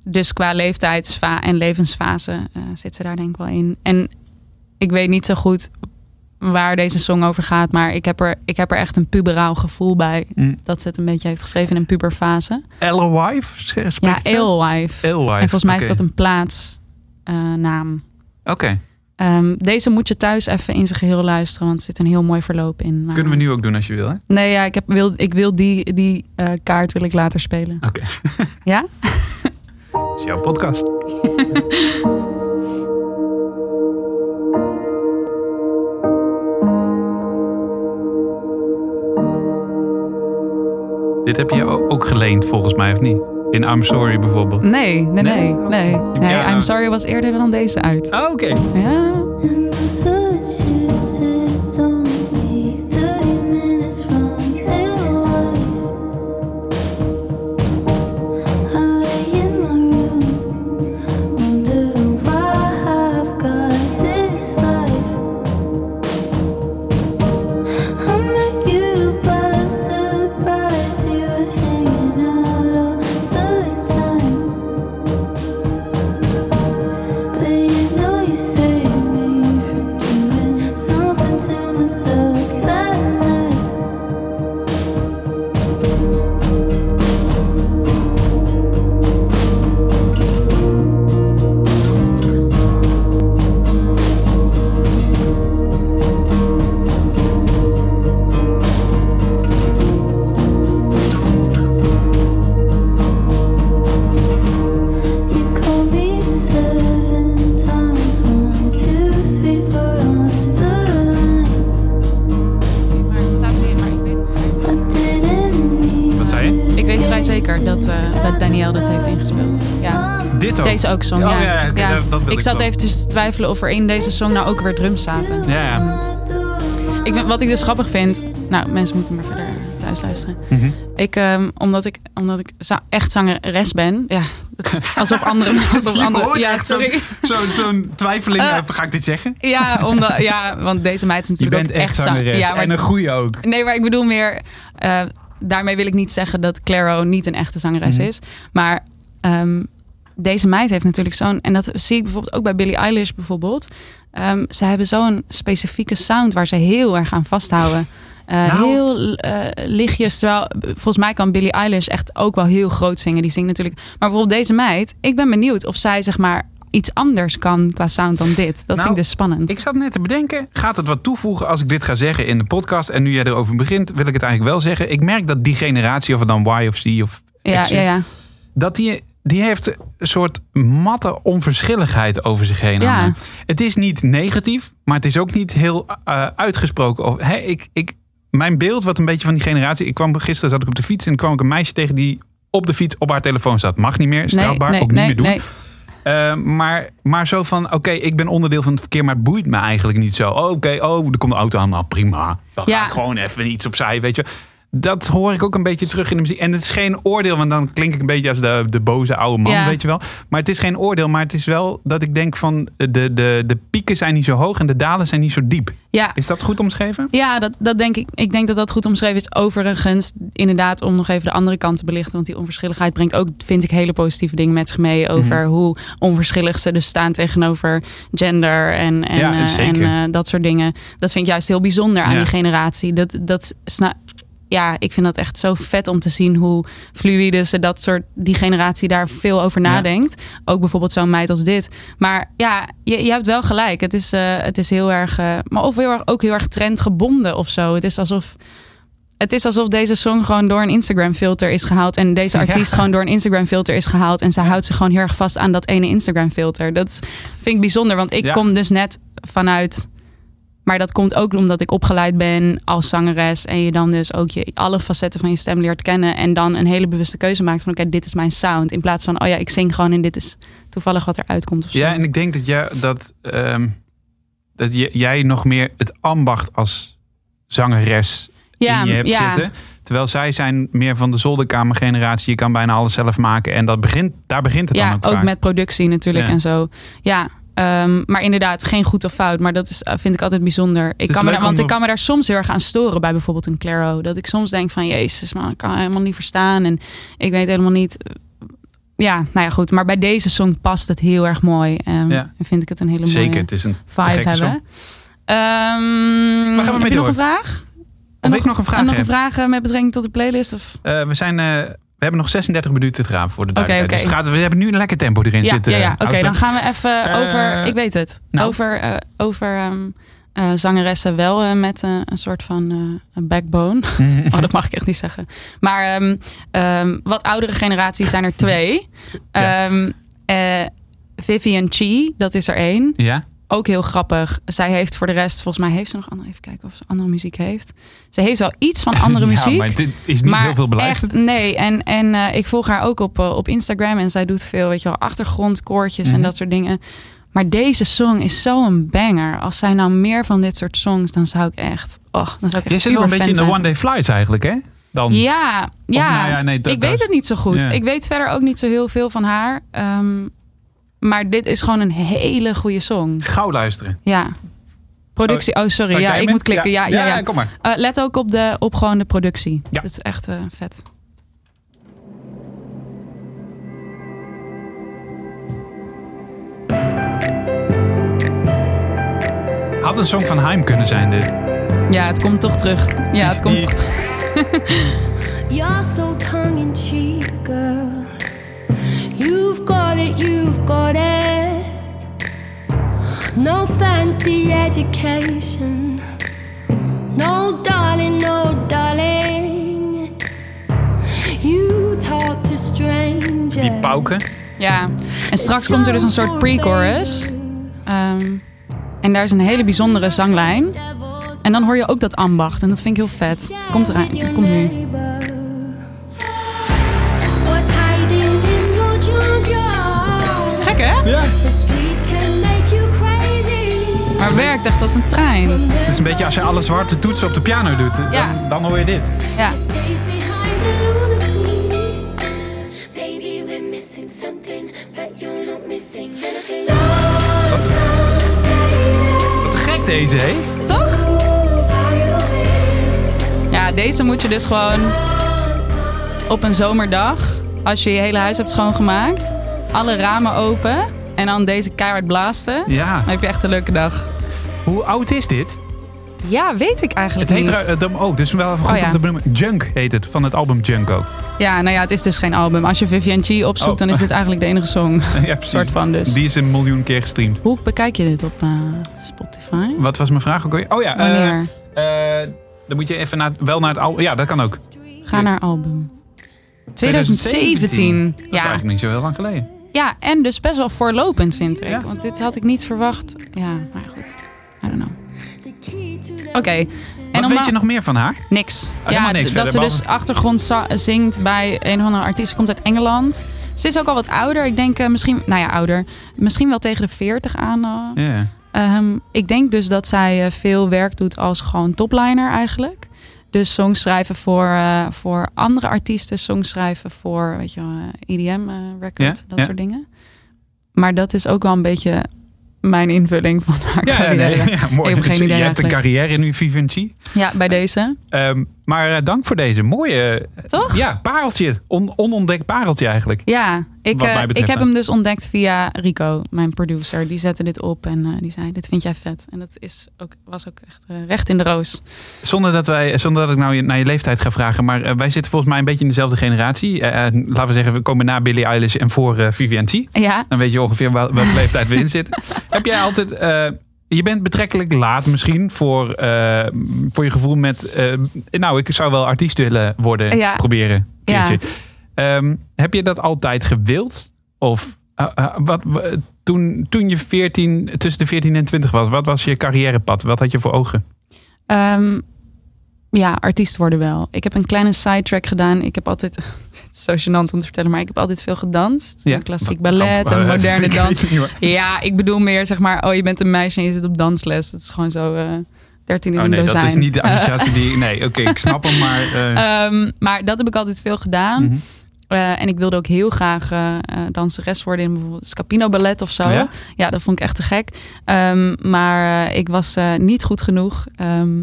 dus qua leeftijdsfa en levensfase eh, zit ze daar denk ik wel in. En ik weet niet zo goed waar deze song over gaat, maar ik heb er, ik heb er echt een puberaal gevoel bij Mm. dat ze het een beetje heeft geschreven in een puberfase. Alewife? Ja? Alewife. En volgens mij is dat een plaatsnaam. Oké, Ehm, deze moet je thuis even in zijn geheel luisteren, want er zit een heel mooi verloop in. Maar... kunnen we nu ook doen als je wil, hè? Nee, ja, ik, heb, wil, ik wil die, die eh, kaart wil ik later spelen. Oké. Ja? Dat is jouw podcast. Dit heb je ook geleend volgens mij, of niet? In I'm Sorry bijvoorbeeld. Nee, nee, nee. nee. nee Ja. I'm Sorry was eerder dan deze uit. Oh, oké. Ja. Ook? Song, Oh, ja. ja, ja, dat- dat ik ik zat even te twijfelen of er in deze song nou ook weer drums zaten. Ja, ja. Ik vind, wat ik dus grappig vind... Nou, mensen moeten maar verder thuis luisteren. Mhm. Ik, ehm, omdat ik, omdat ik echt zangeres ben... Ja, dat alsof anderen... Alsof Je anderen hoort ja, zo'n- sorry. Zo'n zo'n twijfeling, Eh. ga ik dit zeggen? Ja, omdat, ja, want deze meid is Je natuurlijk bent ook echt zang- zangeres. Ja, maar En een goeie ook. Nee, maar ik bedoel meer. eh, daarmee wil ik niet zeggen dat Claro niet een echte zangeres Mhm. is. Maar ehm, deze meid heeft natuurlijk zo'n. En dat zie ik bijvoorbeeld ook bij Billie Eilish bijvoorbeeld. Ehm, ze hebben zo'n specifieke sound waar ze heel erg aan vasthouden. Eh, Nou. Heel eh, lichtjes. Terwijl volgens mij kan Billie Eilish echt ook wel heel groot zingen. Die zingt natuurlijk. Maar bijvoorbeeld deze meid. Ik ben benieuwd of zij zeg maar iets anders kan qua sound dan dit. Dat Nou, vind ik dus spannend. Ik zat net te bedenken, gaat het wat toevoegen als ik dit ga zeggen in de podcast? En nu jij erover begint, wil ik het eigenlijk wel zeggen. Ik merk dat die generatie, of het dan Y of C of ja, X ja, ja. dat die, die heeft een soort matte onverschilligheid over zich heen. Ja. Het is niet negatief, maar het is ook niet heel eh, uitgesproken. Of, hè, ik, ik, mijn beeld, wat een beetje van die generatie. Ik kwam gisteren zat ik op de fiets en kwam ik een meisje tegen die op de fiets op haar telefoon zat. Mag niet meer, strafbaar, ook niet meer doen. nee. Eh, maar, maar zo van, oké, ik ben onderdeel van het verkeer, maar het boeit me eigenlijk niet zo. Oh, oké, oh, er komt een auto aan, nou prima. Dan Ja. ga ik gewoon even iets opzij, weet je. Dat hoor ik ook een beetje terug in de muziek. En het is geen oordeel, want dan klink ik een beetje als de, de boze oude man, Ja. weet je wel. Maar het is geen oordeel, maar het is wel dat ik denk van... De, de, de pieken zijn niet zo hoog en de dalen zijn niet zo diep. Ja, Is dat goed omschreven? Ja, dat, dat denk ik. Ik denk dat dat goed omschreven is. Overigens, inderdaad, om nog even de andere kant te belichten. Want die onverschilligheid brengt ook, vind ik, hele positieve dingen met zich mee. Over Mhm. hoe onverschillig ze dus staan tegenover gender en, en, Ja, eh, en eh, dat soort dingen. Dat vind ik juist heel bijzonder aan Ja. die generatie. Dat, dat ja, ik vind dat echt zo vet om te zien hoe fluïde ze dat soort, die generatie daar veel over Ja. nadenkt. Ook bijvoorbeeld zo'n meid als dit. Maar ja, je, je hebt wel gelijk. Het is, eh, het is heel erg, eh, maar of heel erg, ook heel erg trendgebonden of zo. Het is alsof. Het is alsof deze song gewoon door een Instagram filter is gehaald. En deze artiest Ja. gewoon door een Instagram filter is gehaald. En zij houdt zich gewoon heel erg vast aan dat ene Instagram filter. Dat vind ik bijzonder. Want ik Ja. kom dus net vanuit. Maar dat komt ook omdat ik opgeleid ben als zangeres. En je dan dus ook je, alle facetten van je stem leert kennen. En dan een hele bewuste keuze maakt van oké, dit is mijn sound. In plaats van oh ja, ik zing gewoon en dit is toevallig wat eruit komt of zo. Ja, en ik denk dat, jij, dat, ehm, dat jij nog meer het ambacht als zangeres ja, in je hebt ja. zitten. Terwijl zij zijn meer van de zolderkamergeneratie. Je kan bijna alles zelf maken. En dat begint, daar begint het ja, dan ook, ook vaak. met productie natuurlijk Ja. en zo. Ja, ehm, maar inderdaad, geen goed of fout. Maar dat is, eh, vind ik altijd bijzonder. Ik kan me daar, want om- ik kan me daar soms heel erg aan storen bij bijvoorbeeld een Claro. Dat ik soms denk van, jezus man, ik kan helemaal niet verstaan. En ik weet helemaal niet ja, nou ja, goed. Maar bij deze song past het heel erg mooi. ehm, Ja. En vind ik het een hele mooie Zeker, het is een vibe hebben. Waar gaan we mee je nog door? een vraag? Of ik nog een vraag en nog een vraag met betrekking tot de playlist? Of? Eh, we, zijn, eh, we hebben nog 36 minuten te gaan voor de duidelijkheid. oké. Dus het gaat, we hebben nu een lekker tempo erin Ja, zitten. ja, ja. oké. Dan gaan we even Eh, over... Ik weet het. nou. Over, eh, over ehm, eh, zangeressen wel met een soort van eh, een backbone. Oh, dat mag ik echt niet zeggen. Maar ehm, ehm, wat oudere generaties zijn er twee. Ja. Ehm, eh, Vivian Chi, dat is er één. Ja? Ook heel grappig. Zij heeft voor de rest, volgens mij heeft ze nog andere. Even kijken of ze andere muziek heeft. Ze heeft wel iets van andere muziek. Maar dit is niet maar heel veel beluisterd. echt, nee. En, en eh, ik volg haar ook op, eh, op Instagram. En zij doet veel, weet je wel, achtergrondkoortjes Mhm. en dat soort dingen. Maar deze song is zo'n banger. Als zij nou meer van dit soort songs, dan zou ik echt... Oh, dan zou ik Je echt zit wel een beetje in de One Day Flies eigenlijk, hè? Dan. Ja, ja. nou ja, nee, dat- ik weet het niet zo goed. Ja. Ik weet verder ook niet zo heel veel van haar. Ehm, maar dit is gewoon een hele goede song. Gauw luisteren. Ja. Productie. Oh, Zal sorry. Ja, ik met? moet klikken. Ja, ja, ja. kom maar. Eh, let ook op, de, op gewoon de productie. Ja. Dat is echt eh, vet. Had een song van Haim kunnen zijn dit. Ja, het komt toch terug. Ja, het komt niet- toch terug. You're so tongue in cheek, girl. You've got it, you've got it. No fancy education. No, darling, no, darling. You talk to strangers. Die pauken. Ja. En straks komt er dus een soort pre-chorus. Ehm, en daar is een hele bijzondere zanglijn. En dan hoor je ook dat ambacht. En dat vind ik heel vet. Komt eraan. Komt nu. What's hiding in your junkyard? Gek hè? Ja. The streets can make you crazy. Maar werkt echt als een trein. Het is een beetje als je alle zwarte toetsen op de piano doet. Dan, Ja. dan hoor je dit. Ja. Safe behind the lunacy. Baby, we're missing something, but you're not missing anything. Don't stop fading. Wat gek deze, hè? Toch? Ja, deze moet je dus gewoon op een zomerdag, als je je hele huis hebt schoongemaakt, alle ramen open en dan deze keihard blasten. Ja. Dan heb je echt een leuke dag. Hoe oud is dit? Ja, weet ik eigenlijk Het heet niet. er, eh, oh, dus wel even goed Oh, ja. om te benoemen. Junk heet het, van het album Junk ook. Ja, nou ja, het is dus geen album. Als je Vivian Chi opzoekt, Oh. dan is dit eigenlijk de enige song. ja, precies. soort van dus. Die is een miljoen keer gestreamd. Hoe bekijk je dit op eh, Spotify? Wat was mijn vraag ook alweer? Oh ja, eh, Wanneer? dan moet je even naar, wel naar het album. Ja, dat kan ook. Ga naar album. 2017. Dat is Ja. eigenlijk niet zo heel lang geleden. Ja, en dus best wel voorlopend vind ik. Ja. Want dit had ik niet verwacht. Ja, maar ja, goed. I don't know. Oké. En Wat weet je nog meer van haar? Niks. helemaal ja, niks dat ze dus achtergrond zingt bij een of andere artiest. Ze komt uit Engeland. Ze is ook al wat ouder. Ik denk eh, misschien, nou ja, ouder. Misschien wel tegen de 40 aan. eh. Ja. Ehm, ik denk dus dat zij eh, veel werk doet als gewoon topliner eigenlijk. Dus songs schrijven voor, eh, voor andere artiesten. Songs schrijven voor, weet je wel, eh, EDM eh, record. Ja, dat ja. soort dingen. Maar dat is ook wel een beetje mijn invulling van haar Ja, carrière. nee, ja, mooi. Ik heb geen Dus idee je hebt een carrière nu, Vivendi. Ja, bij deze. Ehm, maar eh, dank voor deze mooie... eh, Toch? Ja, pareltje. On, onontdekt pareltje eigenlijk. Ja, ik, eh, ik heb hem dus ontdekt via Rico, mijn producer. Die zette dit op en die zei, dit vind jij vet. En dat is ook, was ook echt recht in de roos. Zonder dat, wij, zonder dat ik nou je- naar je leeftijd ga vragen. Maar wij zitten volgens mij een beetje in dezelfde generatie. Laten we zeggen, we komen na Billie Eilish en voor eh Vivienne. Ja, Dan weet je ongeveer wel- welke leeftijd we in zitten. Heb jij altijd... je bent betrekkelijk laat misschien voor, eh, voor je gevoel met... eh, nou, ik zou wel artiest willen worden. Ja. Proberen. Ja. Ehm, heb je dat altijd gewild? Of eh, wat, toen, toen je 14, tussen de 14 en 20 was, wat was je carrièrepad? Wat had je voor ogen? Ehm, ja, artiest worden wel. Ik heb een kleine sidetrack gedaan. Ik heb altijd, het is zo gênant om te vertellen, maar ik heb altijd veel gedanst. Ja. Klassiek ballet en moderne dans. Ja, ik bedoel meer zeg maar, oh je bent een meisje en je zit op dansles. Dat is gewoon zo eh 13 in Oh nee, dat dozijn. is niet de associatie die... Nee, oké, ik snap hem, maar... eh, Ehm, maar dat heb ik altijd veel gedaan. mhm. Eh, en ik wilde ook heel graag eh, danseres worden in bijvoorbeeld Scapino Ballet of zo. Ja? Ja, dat vond ik echt te gek. Ehm, maar ik was niet goed genoeg. Ehm,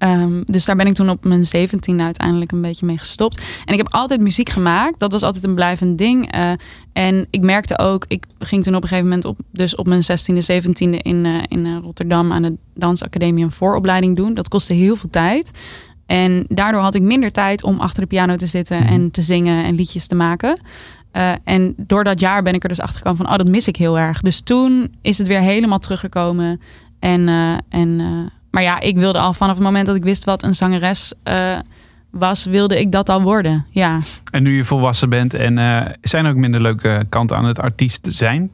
Ehm, dus daar ben ik toen op mijn 17 uiteindelijk een beetje mee gestopt. En ik heb altijd muziek gemaakt. Dat was altijd een blijvend ding. Eh, en ik merkte ook, ik ging toen op een gegeven moment op, dus op mijn 16e, 17e in, eh, in eh, Rotterdam aan de dansacademie een vooropleiding doen. Dat kostte heel veel tijd. En daardoor had ik minder tijd om achter de piano te zitten en te zingen en liedjes te maken. En door dat jaar ben ik er dus achter gekomen van, oh, dat mis ik heel erg. Dus toen is het weer helemaal teruggekomen. En, en, maar ja, ik wilde al vanaf het moment dat ik wist wat een zangeres eh, was, wilde ik dat al worden. Ja. En nu je volwassen bent en eh, zijn er ook minder leuke kanten aan het artiest zijn?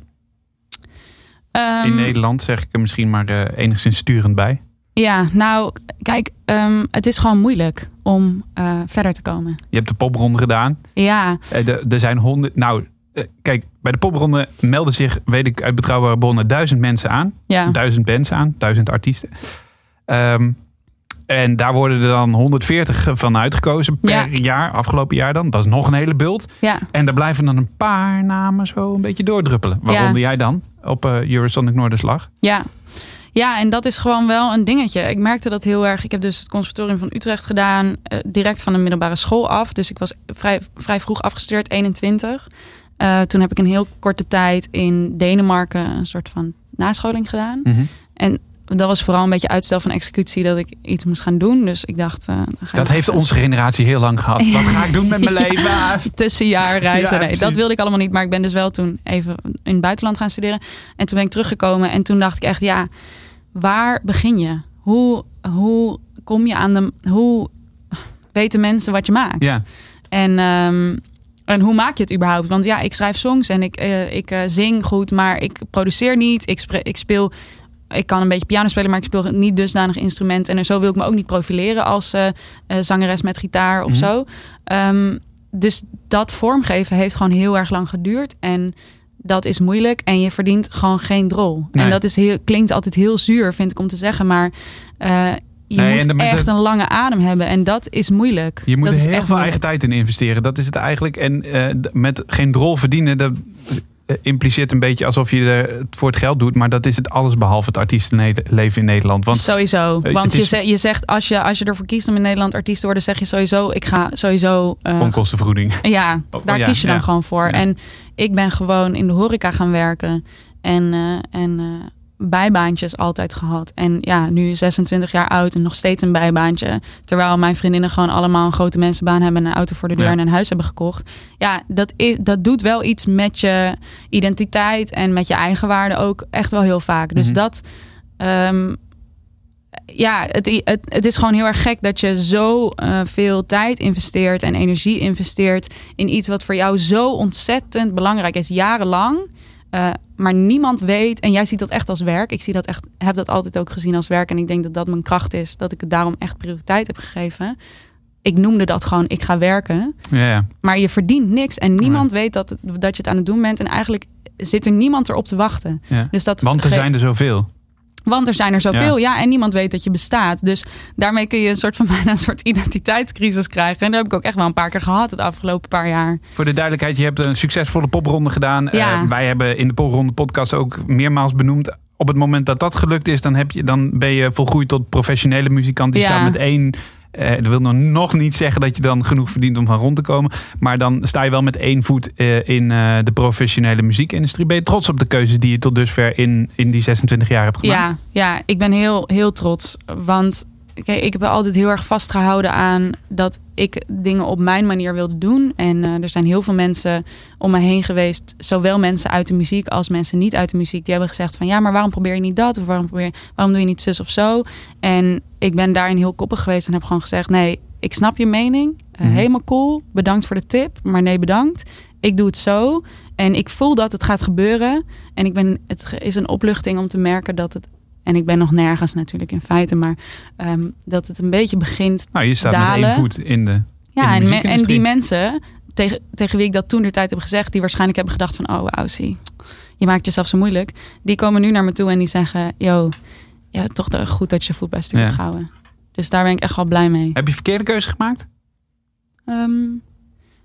Ehm, In Nederland zeg ik er misschien maar eh, enigszins sturend bij. Ja, nou, kijk, ehm, het is gewoon moeilijk om verder te komen. Je hebt de popronde gedaan. Ja, Er zijn honderd. Nou, kijk, bij de popronde melden zich, weet ik uit betrouwbare bronnen, duizend mensen aan. ja, Duizend bands aan, duizend artiesten. Ehm, en daar worden er dan 140 van uitgekozen per Ja. jaar, afgelopen jaar dan. Dat is nog een hele bult. ja. En daar blijven dan een paar namen zo een beetje doordruppelen. Waaronder jij dan op eh Eurosonic Noorderslag. Ja. Ja, en dat is gewoon wel een dingetje. Ik merkte dat heel erg. Ik heb dus het conservatorium van Utrecht gedaan, eh, direct van de middelbare school af. Dus ik was vrij, vrij vroeg afgestudeerd, 21. Eh, toen heb ik een heel korte tijd in Denemarken een soort van nascholing gedaan. En dat was vooral een beetje uitstel van executie dat ik iets moest gaan doen. Dus ik dacht. eh, ga Dat heeft onze generatie heel lang gehad. Wat ga ik doen met mijn Ja. leven? tussenjaar reizen. Ja, nee, dat wilde ik allemaal niet. Maar ik ben dus wel toen even in het buitenland gaan studeren. En toen ben ik teruggekomen. En toen dacht ik echt, ja, waar begin je? Hoe, hoe kom je aan de... Hoe weten mensen wat je maakt? Ja, En, ehm, en hoe maak je het überhaupt? Want ja, ik schrijf songs en ik, eh, ik eh, zing goed, maar ik produceer niet. Ik, ik speel... Ik kan een beetje piano spelen, maar ik speel niet dusdanig instrument. En zo wil ik me ook niet profileren als eh, eh, zangeres met gitaar of Mhm. zo. Ehm, dus dat vormgeven heeft gewoon heel erg lang geduurd. En dat is moeilijk. En je verdient gewoon geen drol. Nee. En dat is heel, klinkt altijd heel zuur, vind ik om te zeggen. Maar eh, je Nee, moet echt een lange adem hebben. En dat is moeilijk. je moet dat er heel echt veel moeilijk. eigen tijd in investeren. Dat is het eigenlijk. En met geen drol verdienen, dat impliceert een beetje alsof je er het voor het geld doet. Maar dat is het alles behalve het artiestenleven in Nederland. Want Sowieso. Eh, Want is- je zegt, als je, als je ervoor kiest om in Nederland artiest te worden, zeg je sowieso, ik ga sowieso. eh, onkostenvergoeding. ja, Oh, daar ja, kies je dan ja. gewoon voor. Ja. En ik ben gewoon in de horeca gaan werken. En, eh, en eh, bijbaantjes altijd gehad. En ja, nu 26 jaar oud en nog steeds een bijbaantje. Terwijl mijn vriendinnen gewoon allemaal een grote mensenbaan hebben... en een auto voor de deur Ja. en een huis hebben gekocht. Ja, dat, is, dat doet wel iets met je identiteit... en met je eigenwaarde ook echt wel heel vaak. Dus Mhm. dat... ehm, ja, het, het, het is gewoon heel erg gek dat je zo eh, veel tijd investeert en energie investeert in iets wat voor jou zo ontzettend belangrijk is, jarenlang. Eh, maar niemand weet, en jij ziet dat echt als werk. Ik zie dat echt, heb dat altijd ook gezien als werk. En ik denk dat dat mijn kracht is, dat ik het daarom echt prioriteit heb gegeven. Ik noemde dat gewoon, ik ga werken. Ja, ja. Maar je verdient niks en niemand weet dat, dat je het aan het doen bent. En eigenlijk zit er niemand erop te wachten. Dus dat Want er zijn er zoveel. Want er zijn er zoveel, ja. En niemand weet dat je bestaat. Dus daarmee kun je een soort van bijna een soort identiteitscrisis krijgen. En dat heb ik ook echt wel een paar keer gehad het afgelopen paar jaar. Voor de duidelijkheid, je hebt een succesvolle popronde gedaan. Ja. Eh, wij hebben in de popronde podcast ook meermaals benoemd. Op het moment dat dat gelukt is, dan, heb je, dan ben je volgroeid tot professionele muzikant. Die Ja. staat met één. Eh, dat wil nog, nog niet zeggen dat je dan genoeg verdient om van rond te komen. Maar dan sta je wel met één voet eh, in eh, de professionele muziekindustrie. Ben je trots op de keuzes die je tot dusver in, in die 26 jaar hebt gemaakt? Ja, ja, ik ben heel, heel trots. Want kijk, ik heb altijd heel erg vastgehouden aan dat ik dingen op mijn manier wilde doen. En eh, er zijn heel veel mensen om me heen geweest, zowel mensen uit de muziek als mensen niet uit de muziek, die hebben gezegd van ja, maar waarom probeer je niet dat? Of waarom, probeer, waarom doe je niet zus of zo? En ik ben daarin heel koppig geweest en heb gewoon gezegd: nee, ik snap je mening. Eh, Mhm. Helemaal cool. Bedankt voor de tip, maar nee, bedankt. Ik doe het zo. En ik voel dat het gaat gebeuren. En ik ben, het is een opluchting om te merken dat het. En ik ben nog nergens natuurlijk in feite, maar ehm, dat het een beetje begint. Nou, je staat met Dalen. één voet in de. in Ja, de en, die mensen tegen, tegen wie ik dat toen de tijd heb gezegd, die waarschijnlijk hebben gedacht van, oh, wauw, zie, je maakt jezelf zo moeilijk. Die komen nu naar me toe en die zeggen, yo, ja, toch goed dat je je voet bij stuk Ja. hebt gehouden. Dus daar ben ik echt wel blij mee. Heb je verkeerde keuze gemaakt? Ehm,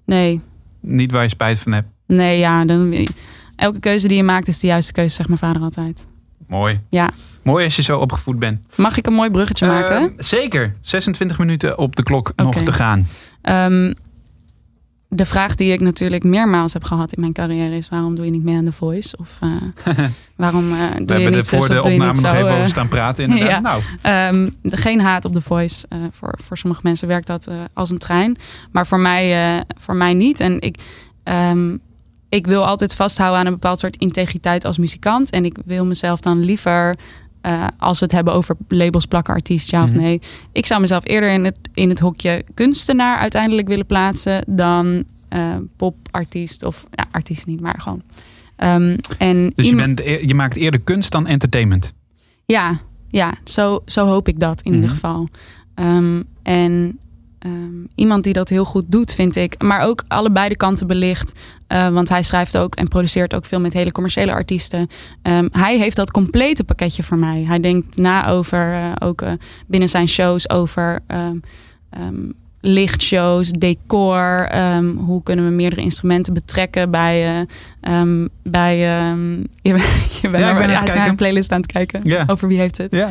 nee, Niet waar je spijt van hebt. nee, ja, dan, elke keuze die je maakt is de juiste keuze, zegt mijn vader altijd. Mooi. Ja. Mooi als je zo opgevoed bent. Mag ik een mooi bruggetje maken? Ehm, zeker. 26 minuten op de klok nog te gaan. Ehm, de vraag die ik natuurlijk meermaals heb gehad in mijn carrière is: waarom doe je niet meer aan The Voice? Of eh, waarom eh, doe We je hebben er niet zus voor of de opname nog zo? even eh? over staan praten. Inderdaad. Ja. Nou, Ehm, de- geen haat op The Voice. Voor, voor sommige mensen werkt dat als een trein. Maar voor mij, voor mij niet. En ik, ik wil altijd vasthouden aan een bepaald soort integriteit als muzikant. En ik wil mezelf dan liever, eh, als we het hebben over labels plakken, artiest, ja Mhm. of nee. Ik zou mezelf eerder in het, in het hokje kunstenaar uiteindelijk willen plaatsen dan eh, popartiest. Of ja, artiest niet, maar gewoon. Ehm, en dus je, bent, e- je maakt eerder kunst dan entertainment. ja, ja zo, zo hoop ik dat in Mhm. ieder geval. Ehm, en ehm, iemand die dat heel goed doet, vind ik. Maar ook allebei de kanten belicht. Eh, want hij schrijft ook en produceert ook veel met hele commerciële artiesten. Ehm, hij heeft dat complete pakketje voor mij. Hij denkt na over, eh, ook eh, binnen zijn shows, over ehm, lichtshows, decor. hoe kunnen we meerdere instrumenten betrekken bij... eh, ehm, bij ehm, je, bent- je bent Ja, ben naar kijken. een playlist aan het kijken. Over wie heeft het.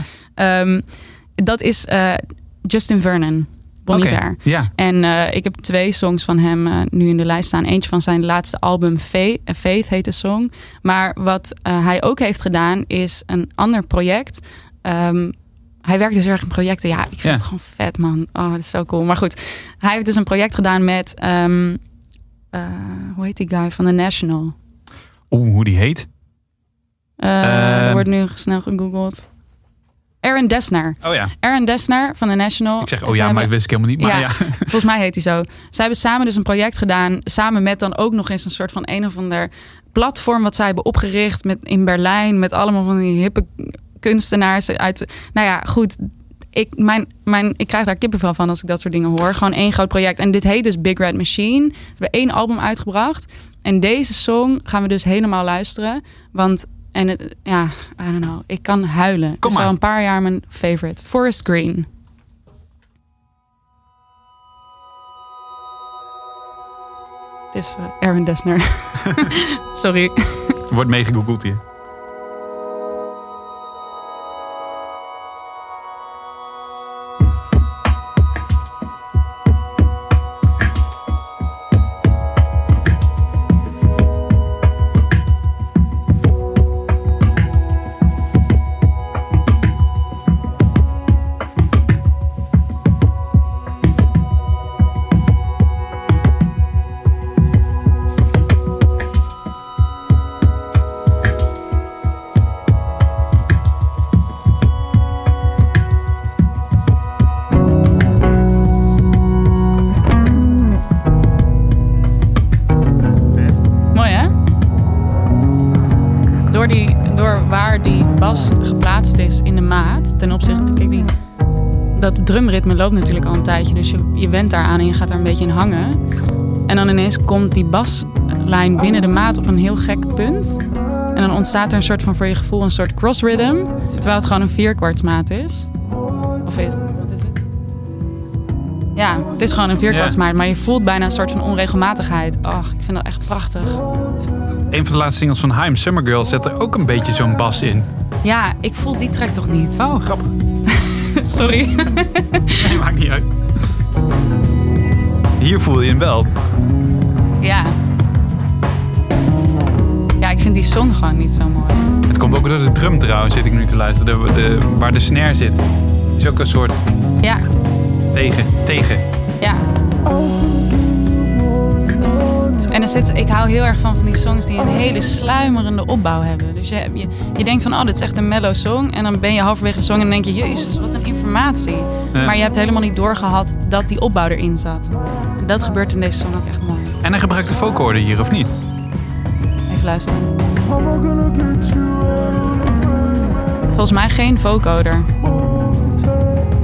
Dat is Justin Vernon, Ja. En eh, ik heb twee songs van hem eh, nu in de lijst staan. Eentje van zijn laatste album, Faith, eh, Faith heet de song. Maar wat hij ook heeft gedaan, is een ander project. Ehm, hij werkt dus erg in projecten. Ja, ik vind Ja. het gewoon vet, man. Oh, dat is zo cool. Maar goed, hij heeft dus een project gedaan met... ehm, eh, hoe heet die guy van The National? Oeh, hoe die heet? Eh, Ehm. wordt nu snel gegoogeld. Aaron Dessner. Oh ja. Aaron Dessner van The National. Ik zeg, Ze oh ja, maar hebben- dat wist ik helemaal niet. Maar Ja. ja. Volgens mij heet hij zo. Zij hebben samen dus een project gedaan. Samen met dan ook nog eens een soort van een of ander platform wat zij hebben opgericht met, in Berlijn. Met allemaal van die hippe kunstenaars uit. Nou ja, goed. Ik, mijn, mijn, ik krijg daar kippenvel van als ik dat soort dingen hoor. Gewoon één groot project. En dit heet dus Big Red Machine. Ze hebben één album uitgebracht. En deze song gaan we dus helemaal luisteren. Want, en het, ja, I don't know. Ik kan huilen. het is al een paar jaar mijn favorite. Forest Green. Het is eh, Aaron Dessner. Sorry. Wordt meegegoogeld hier. Drumritme loopt natuurlijk al een tijdje. Dus je, je went daar aan en je gaat daar een beetje in hangen. En dan ineens komt die baslijn binnen de maat op een heel gek punt. En dan ontstaat er een soort van voor je gevoel een soort cross rhythm. Terwijl het gewoon een vierkwartsmaat is. Of is, wat is het? Ja, het is gewoon een vierkwartsmaat. Maar je voelt bijna een soort van onregelmatigheid. Ach, ik vind dat echt prachtig. Een van de laatste singles van Haim, Summer Girl, zet er ook een beetje zo'n bas in. Ja, ik voel die track toch niet. Oh, grappig. Sorry. Nee, maakt niet uit. Hier voel je hem wel. ja. Ja, ik vind die song gewoon niet zo mooi. Het komt ook door de drum trouwens, zit ik nu te luisteren. De, de, waar de snare zit. Is ook een soort Ja, tegen, tegen. ja. En er zit, ik hou heel erg van van die songs die een hele sluimerende opbouw hebben. Dus je, je, je denkt van, oh, dit is echt een mellow song. En dan ben je halverwege de song en dan denk je, jezus, wat een informatie. Ja. Maar je hebt helemaal niet doorgehad dat die opbouw erin zat. En dat gebeurt in deze song ook echt mooi. En hij gebruikt de vocorden hier, of niet? Even luisteren. Volgens mij geen vocoder.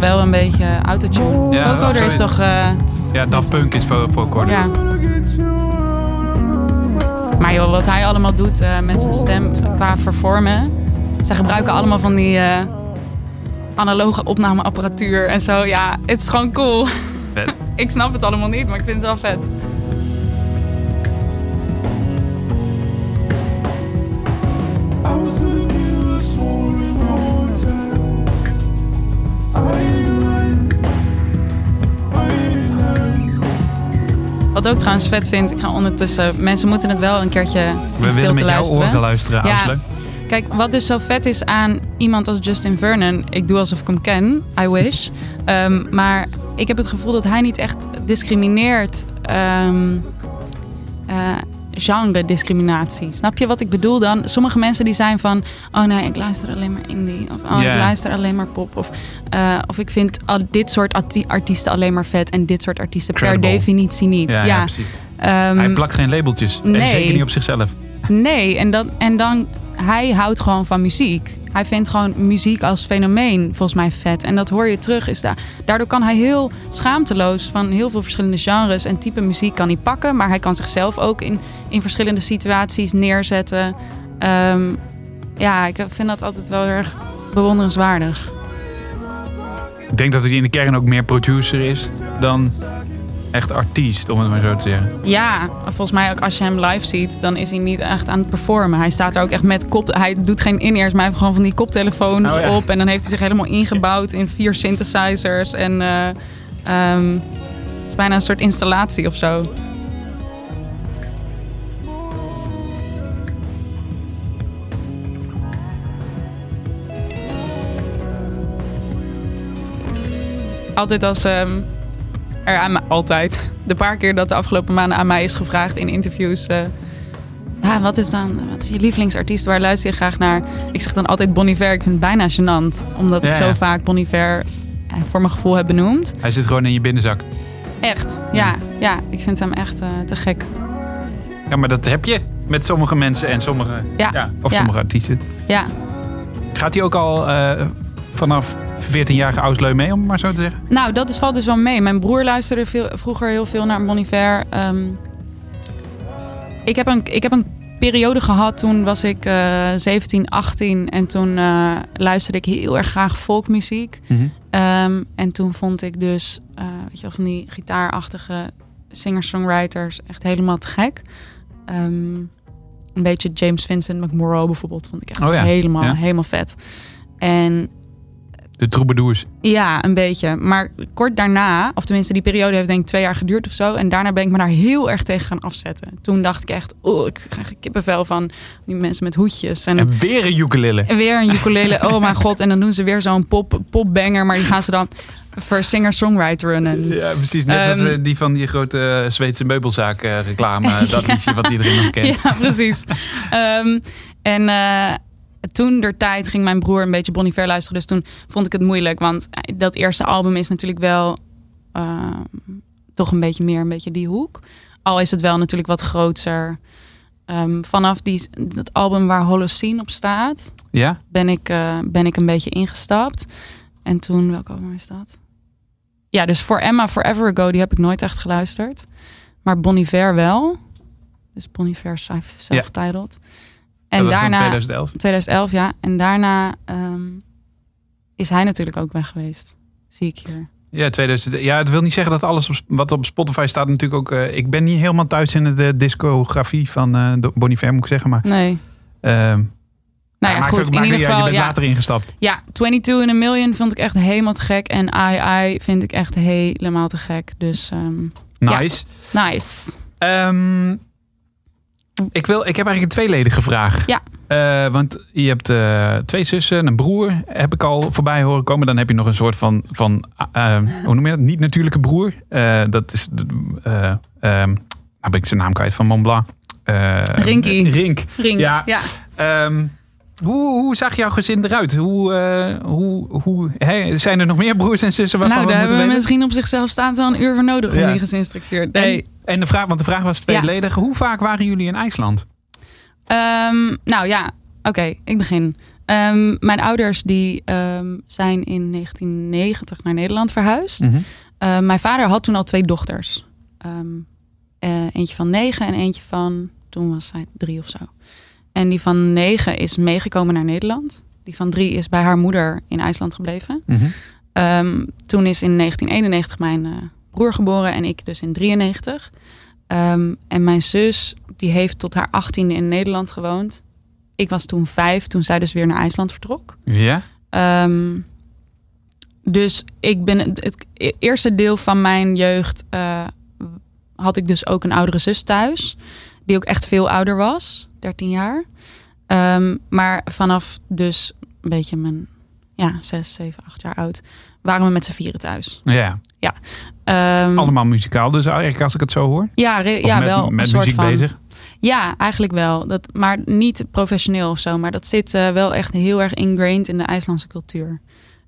Wel een beetje autotune. Ja, vocoder is toch... eh, Ja, Daft Punk is vo- vocoder. ja. Maar joh, wat hij allemaal doet eh, met zijn stem qua vervormen. Ze gebruiken allemaal van die eh, analoge opnameapparatuur en zo. Ja, het is gewoon cool. Vet. ik snap het allemaal niet, maar ik vind het wel vet. Wat ook trouwens vet vind, ik ga ondertussen... Mensen moeten het wel een keertje We willen met jouw luisteren. oren luisteren, Ja. Ausle. Kijk, wat dus zo vet is aan iemand als Justin Vernon... Ik doe alsof ik hem ken, I wish. Ehm, maar ik heb het gevoel dat hij niet echt discrimineert... ehm eh, genre-discriminatie. Snap je wat ik bedoel dan? Sommige mensen die zijn van... Oh nee, ik luister alleen maar indie. Of oh, ik luister alleen maar pop. Of, eh, of ik vind al dit soort arti- artiesten alleen maar vet... en dit soort artiesten Credible. per definitie niet. Ja, Ja, ja, precies. Ehm, Hij plakt geen labeltjes. En nee. zeker niet op zichzelf. Nee, en dan, en dan, hij houdt gewoon van muziek. Hij vindt gewoon muziek als fenomeen volgens mij vet. En dat hoor je terug. Is da daardoor kan hij heel schaamteloos van heel veel verschillende genres en type muziek kan hij pakken. Maar hij kan zichzelf ook in, in verschillende situaties neerzetten. Ehm, ja, ik vind dat altijd wel erg bewonderenswaardig. Ik denk dat hij in de kern ook meer producer is dan echt artiest, om het maar zo te zeggen. Ja, volgens mij ook als je hem live ziet, dan is hij niet echt aan het performen. Hij staat er ook echt met kop. Hij doet geen in-ears, maar hij heeft gewoon van die koptelefoon Oh ja. op. En dan heeft hij zich helemaal ingebouwd in vier synthesizers. En eh, ehm, het is bijna een soort installatie of zo. Altijd als ehm, er aan mij, altijd. De paar keer dat de afgelopen maanden aan mij is gevraagd in interviews. eh, ja, wat is dan wat is je lievelingsartiest? Waar luister je graag naar? Ik zeg dan altijd Bon Iver. Ik vind het bijna gênant. Omdat ik zo ja. vaak Bon Iver eh, voor mijn gevoel heb benoemd. Hij zit gewoon in je binnenzak. Echt. Ja, ja ik vind hem echt eh, te gek. Ja, maar dat heb je met sommige mensen en sommige... Ja. of Ja. sommige artiesten. Ja. Gaat hij ook al vanaf 14-jarige Ausleu mee, om het maar zo te zeggen? Nou, dat is, valt dus wel mee. Mijn broer luisterde veel, vroeger heel veel naar Bon Iver. Ehm, ik, heb een, ik heb een periode gehad, toen was ik eh 17, 18. En toen eh, luisterde ik heel erg graag folkmuziek. Ehm, en toen vond ik dus, eh, weet je wel, van die gitaarachtige singer-songwriters echt helemaal te gek. Ehm, een beetje James Vincent McMorrow bijvoorbeeld vond ik echt Oh ja, helemaal, ja. helemaal vet. En De troubadours. ja, een beetje. Maar kort daarna, of tenminste die periode heeft denk ik twee jaar geduurd of zo. En daarna ben ik me daar heel erg tegen gaan afzetten. Toen dacht ik echt, oh, ik krijg een kippenvel van die mensen met hoedjes. En, En weer een ukulele. en weer een ukulele, oh mijn god. En dan doen ze weer zo'n pop, popbanger. Maar die gaan ze dan voor singer-songwriteren. En, Ja, precies. Net zoals Ehm, eh, die van die grote eh, Zweedse meubelzaak eh, reclame. Dat liedje wat iedereen nog kent. Ja, precies. Ehm, en toen der tijd ging mijn broer een beetje Bon Iver luisteren. Dus toen vond ik het moeilijk. Want dat eerste album is natuurlijk wel ehm, toch een beetje meer een beetje die hoek. Al is het wel natuurlijk wat groter. Ehm, vanaf die, dat album waar Holocene op staat, Ja? ben ik, eh, ben ik een beetje ingestapt. En toen, welk album is dat? Ja, dus voor Emma Forever Ago, die heb ik nooit echt geluisterd. Maar Bon Iver wel. Dus Bon Iver self- self-titled. En dat daarna, 2011. 2011, ja. En daarna ehm, is hij natuurlijk ook weg geweest. Zie ik hier. Ja, 2000. Ja, het wil niet zeggen dat alles op, wat op Spotify staat natuurlijk ook... eh, ik ben niet helemaal thuis in de discografie van eh Bon Iver, moet ik zeggen. Maar, Nee. ehm, Nou ja, goed. ook- in ieder niet geval, je bent ja. later ingestapt. Ja, 22 in a Million vond ik echt helemaal te gek. En I, I vind ik echt helemaal te gek. Dus ehm, Ja. Nice. nice. Ik, wil, ik heb eigenlijk een tweeledige vraag. Ja. Eh, want je hebt eh, twee zussen en een broer, heb ik al voorbij horen komen. Dan heb je nog een soort van, van eh, hoe noem je dat? Niet natuurlijke broer. Dat is, eh ehm, nou ben ik zijn naam kwijt, van Mont Blanc. Rinky. Rink. Ring. Ja. ja. Ehm, hoe, hoe zag jouw gezin eruit? Hoe, eh, hoe, hoe, hè, zijn er nog meer broers en zussen waarvan Nou, we daar moeten hebben we weten? misschien op zichzelf staand wel een uur voor nodig om Ja. die gezinsstructuur. Nee. En, en de vraag, want de vraag was tweeledig. Hoe vaak waren jullie in IJsland? Ehm, nou ja, oké, ik begin. Ehm, mijn ouders die ehm, zijn in 1990 naar Nederland verhuisd. Mhm. Mijn vader had toen al twee dochters. Eh, eentje van negen en eentje van, toen was zij drie of zo. En die van negen is meegekomen naar Nederland. Die van drie is bij haar moeder in IJsland gebleven. Mhm. Ehm, toen is in 1991 mijn eh, broer geboren en ik dus in 93. Ehm, en mijn zus, die heeft tot haar 18e in Nederland gewoond. Ik was toen vijf, toen zij dus weer naar IJsland vertrok. Ja? Ehm, dus ik ben het eerste deel van mijn jeugd eh, had ik dus ook een oudere zus thuis. Die ook echt veel ouder was, 13 jaar. Ehm, maar vanaf dus een beetje mijn ja, 6, 7, 8 jaar oud, waren we met z'n vieren thuis. Ja, Ehm, allemaal muzikaal dus eigenlijk als ik het zo hoor. ja, re- ja met, wel. met een soort muziek van, bezig. Ja, eigenlijk wel. Dat, maar niet professioneel of zo. Maar dat zit eh, wel echt heel erg ingrained in de IJslandse cultuur.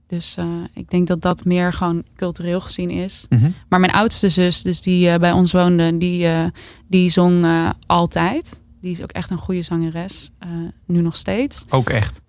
Dus eh, ik denk dat dat meer gewoon cultureel gezien is. Mhm. Maar mijn oudste zus, dus die eh, bij ons woonde, die, die zong altijd. Die is ook echt een goede zangeres. eh, nu nog steeds. Ook echt.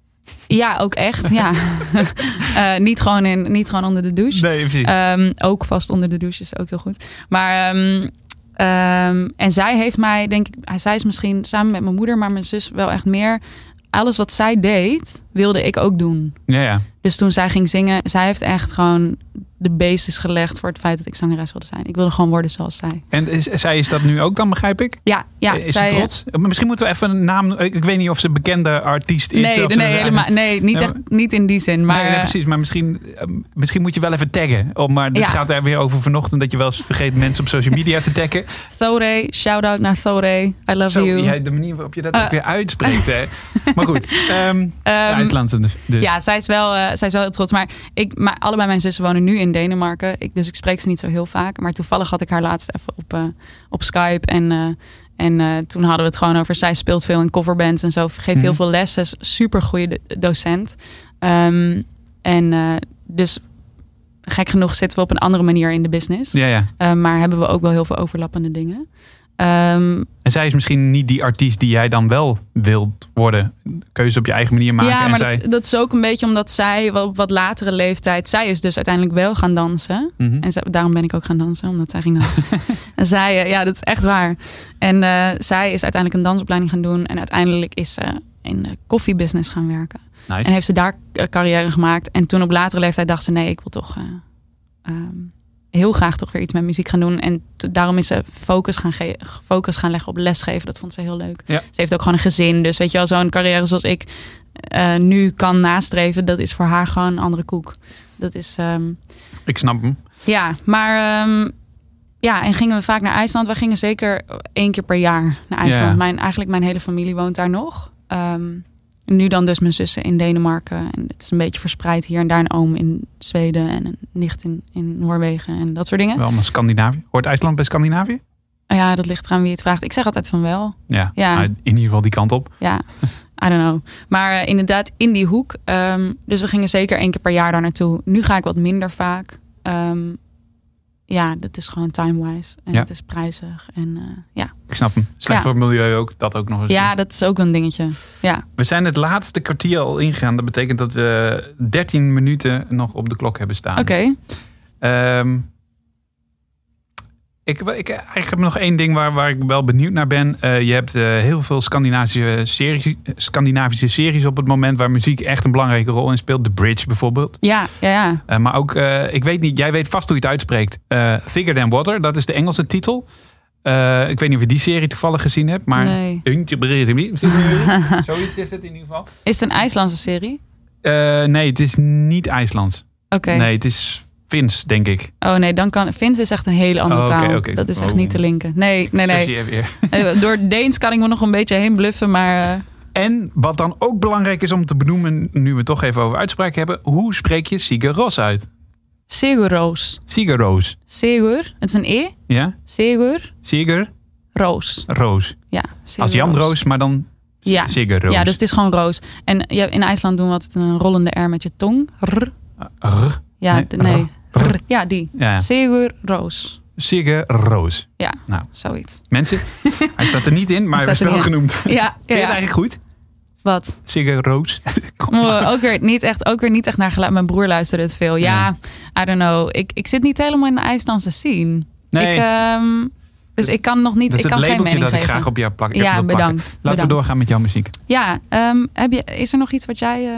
Ja, ook echt. Ja. Eh, niet, gewoon in, niet gewoon onder de douche. Nee, precies. Ehm, ook vast onder de douche is ook heel goed. Maar ehm, ehm, en zij heeft mij, denk ik, zij is misschien samen met mijn moeder, maar mijn zus wel echt meer. Alles wat zij deed, wilde ik ook doen. ja, ja. Dus toen zij ging zingen, zij heeft echt gewoon de basis gelegd voor het feit dat ik zangeres wilde zijn. Ik wilde gewoon worden zoals zij. En is, zij is dat nu ook dan, begrijp ik? Ja, ja. is zij, ze trots? Misschien moeten we even een naam... Ik weet niet of ze een bekende artiest is. Nee, of nee, er helemaal, nee niet, Ja, echt, niet in die zin. Maar nee, nee, eh, precies. Maar misschien, eh, misschien moet je wel even taggen. Om, maar het Ja. gaat er weer over vanochtend dat je wel eens vergeet mensen op social media te taggen. Thore, shout-out naar Thore. I love Zo, you. jij, de manier waarop je dat Eh. ook weer uitspreekt. Hè. Maar goed, ehm Ehm, IJsland dus. dus. Ja, zij is, wel, eh, zij is wel heel trots. Maar, ik, maar allebei mijn zussen wonen nu in Denemarken. Ik, dus ik spreek ze niet zo heel vaak. Maar toevallig had ik haar laatst even op, eh, op Skype. En, eh, en toen hadden we het gewoon over... Zij speelt veel in coverbands en zo. Geeft heel Mhm. veel lessen. Super goede docent. Ehm, en dus gek genoeg zitten we op een andere manier in de business. ja, ja. Eh, maar hebben we ook wel heel veel overlappende dingen. Ehm, En zij is misschien niet die artiest die jij dan wel wilt worden. Keuze op je eigen manier maken. Ja, en maar zij... dat, dat is ook een beetje omdat zij op wat latere leeftijd... Zij is dus uiteindelijk wel gaan dansen. Mhm. En zij- daarom ben ik ook gaan dansen, omdat zij ging dansen. en zij, eh, ja, dat is echt waar. En eh, zij is uiteindelijk een dansopleiding gaan doen. En uiteindelijk is ze in de koffiebusiness gaan werken. Nice. En heeft ze daar eh, carrière gemaakt. En toen op latere leeftijd dacht ze, nee, ik wil toch... eh, ehm, heel graag toch weer iets met muziek gaan doen. En daarom is ze focus gaan, focus gaan leggen op lesgeven. Dat vond ze heel leuk. Ja. Ze heeft ook gewoon een gezin. Dus weet je wel, zo'n carrière zoals ik eh, nu kan nastreven... dat is voor haar gewoon een andere koek. Dat is... ehm, Ik snap hem. ja, maar ehm, ja, en gingen we vaak naar IJsland. We gingen zeker één keer per jaar naar IJsland. Ja. Mijn, eigenlijk mijn hele familie woont daar nog. Nu dan dus mijn zussen in Denemarken. En het is een beetje verspreid hier en daar een oom in Zweden en een nicht in, in Noorwegen en dat soort dingen. Wel allemaal Scandinavië. Hoort IJsland bij Scandinavië? Ja, dat ligt eraan wie het vraagt. Ik zeg altijd van wel. Ja, Ja. maar in ieder geval die kant op. Ja, I don't know. Maar eh, inderdaad, in die hoek. Ehm, dus we gingen zeker één keer per jaar daar naartoe. Nu ga ik wat minder vaak. Ehm, ja, dat is gewoon time-wise. En Ja. het is prijzig. En eh, ja. Ik snap hem. Slecht Ja. voor het milieu ook. Dat ook nog eens. ja, dat is ook een dingetje. Ja, We zijn het laatste kwartier al ingegaan. Dat betekent dat we 13 minuten nog op de klok hebben staan. oké. Ehm, ik, ik, eigenlijk heb nog één ding waar, waar ik wel benieuwd naar ben. Eh, je hebt eh, heel veel Scandinavische series, Scandinavische series op het moment waar muziek echt een belangrijke rol in speelt. The Bridge bijvoorbeeld. Ja, ja, ja. Eh, maar ook, eh, ik weet niet, jij weet vast hoe je het uitspreekt. Eh Thicker Than Water, dat is de Engelse titel. Eh, ik weet niet of je die serie toevallig gezien hebt, maar... Nee. Zoiets is het in ieder geval. Is het een IJslandse serie? Eh, nee, het is niet IJslands. Oké. Nee, het is Fins, denk ik. Oh nee, dan kan... Fins is echt een hele andere Oh, oké, taal. oké. Dat is echt Oh. niet te linken. Nee, nee, nee. Weer. Eh, Door Deens kan ik me nog een beetje heen bluffen, maar... eh, En wat dan ook belangrijk is om te benoemen, nu we het toch even over uitspraak hebben. Hoe spreek je Sigur Ros uit? Sigur Roos. Sigur Roos. Sigur, het is een E. Ja? Sigur Sigur Roos. Roos. Ja, Sigur Als Jan Roos, maar dan Ja. Sigur Roos. Ja, dus het is gewoon roos. En ja, in IJsland doen we altijd een rollende R met je tong. Rr. R. Ja, Nee, de- nee. rr. Rr. Ja, die. Ja. Sigur Roos. Sigur Roos. Ja, Nou. zoiets. Mensen, hij staat er niet in, maar hij is wel genoemd. Ja, ja, ja. eigenlijk goed? Wat? Sigur Roos. Oh, ook, weer niet echt, ook weer niet echt naar geluid. Mijn broer luisterde het veel. Ja, I don't know. Ik, ik zit niet helemaal in de IJslandse scene. Nee, Ik, ehm, dus ik kan nog niet. dat is ik het kan geen labeltje mening dat ik graag op jou plak. Ja, plakken. bedankt. Laten bedankt. we doorgaan met jouw muziek. Ja, ehm, heb je, is er nog iets wat jij. eh,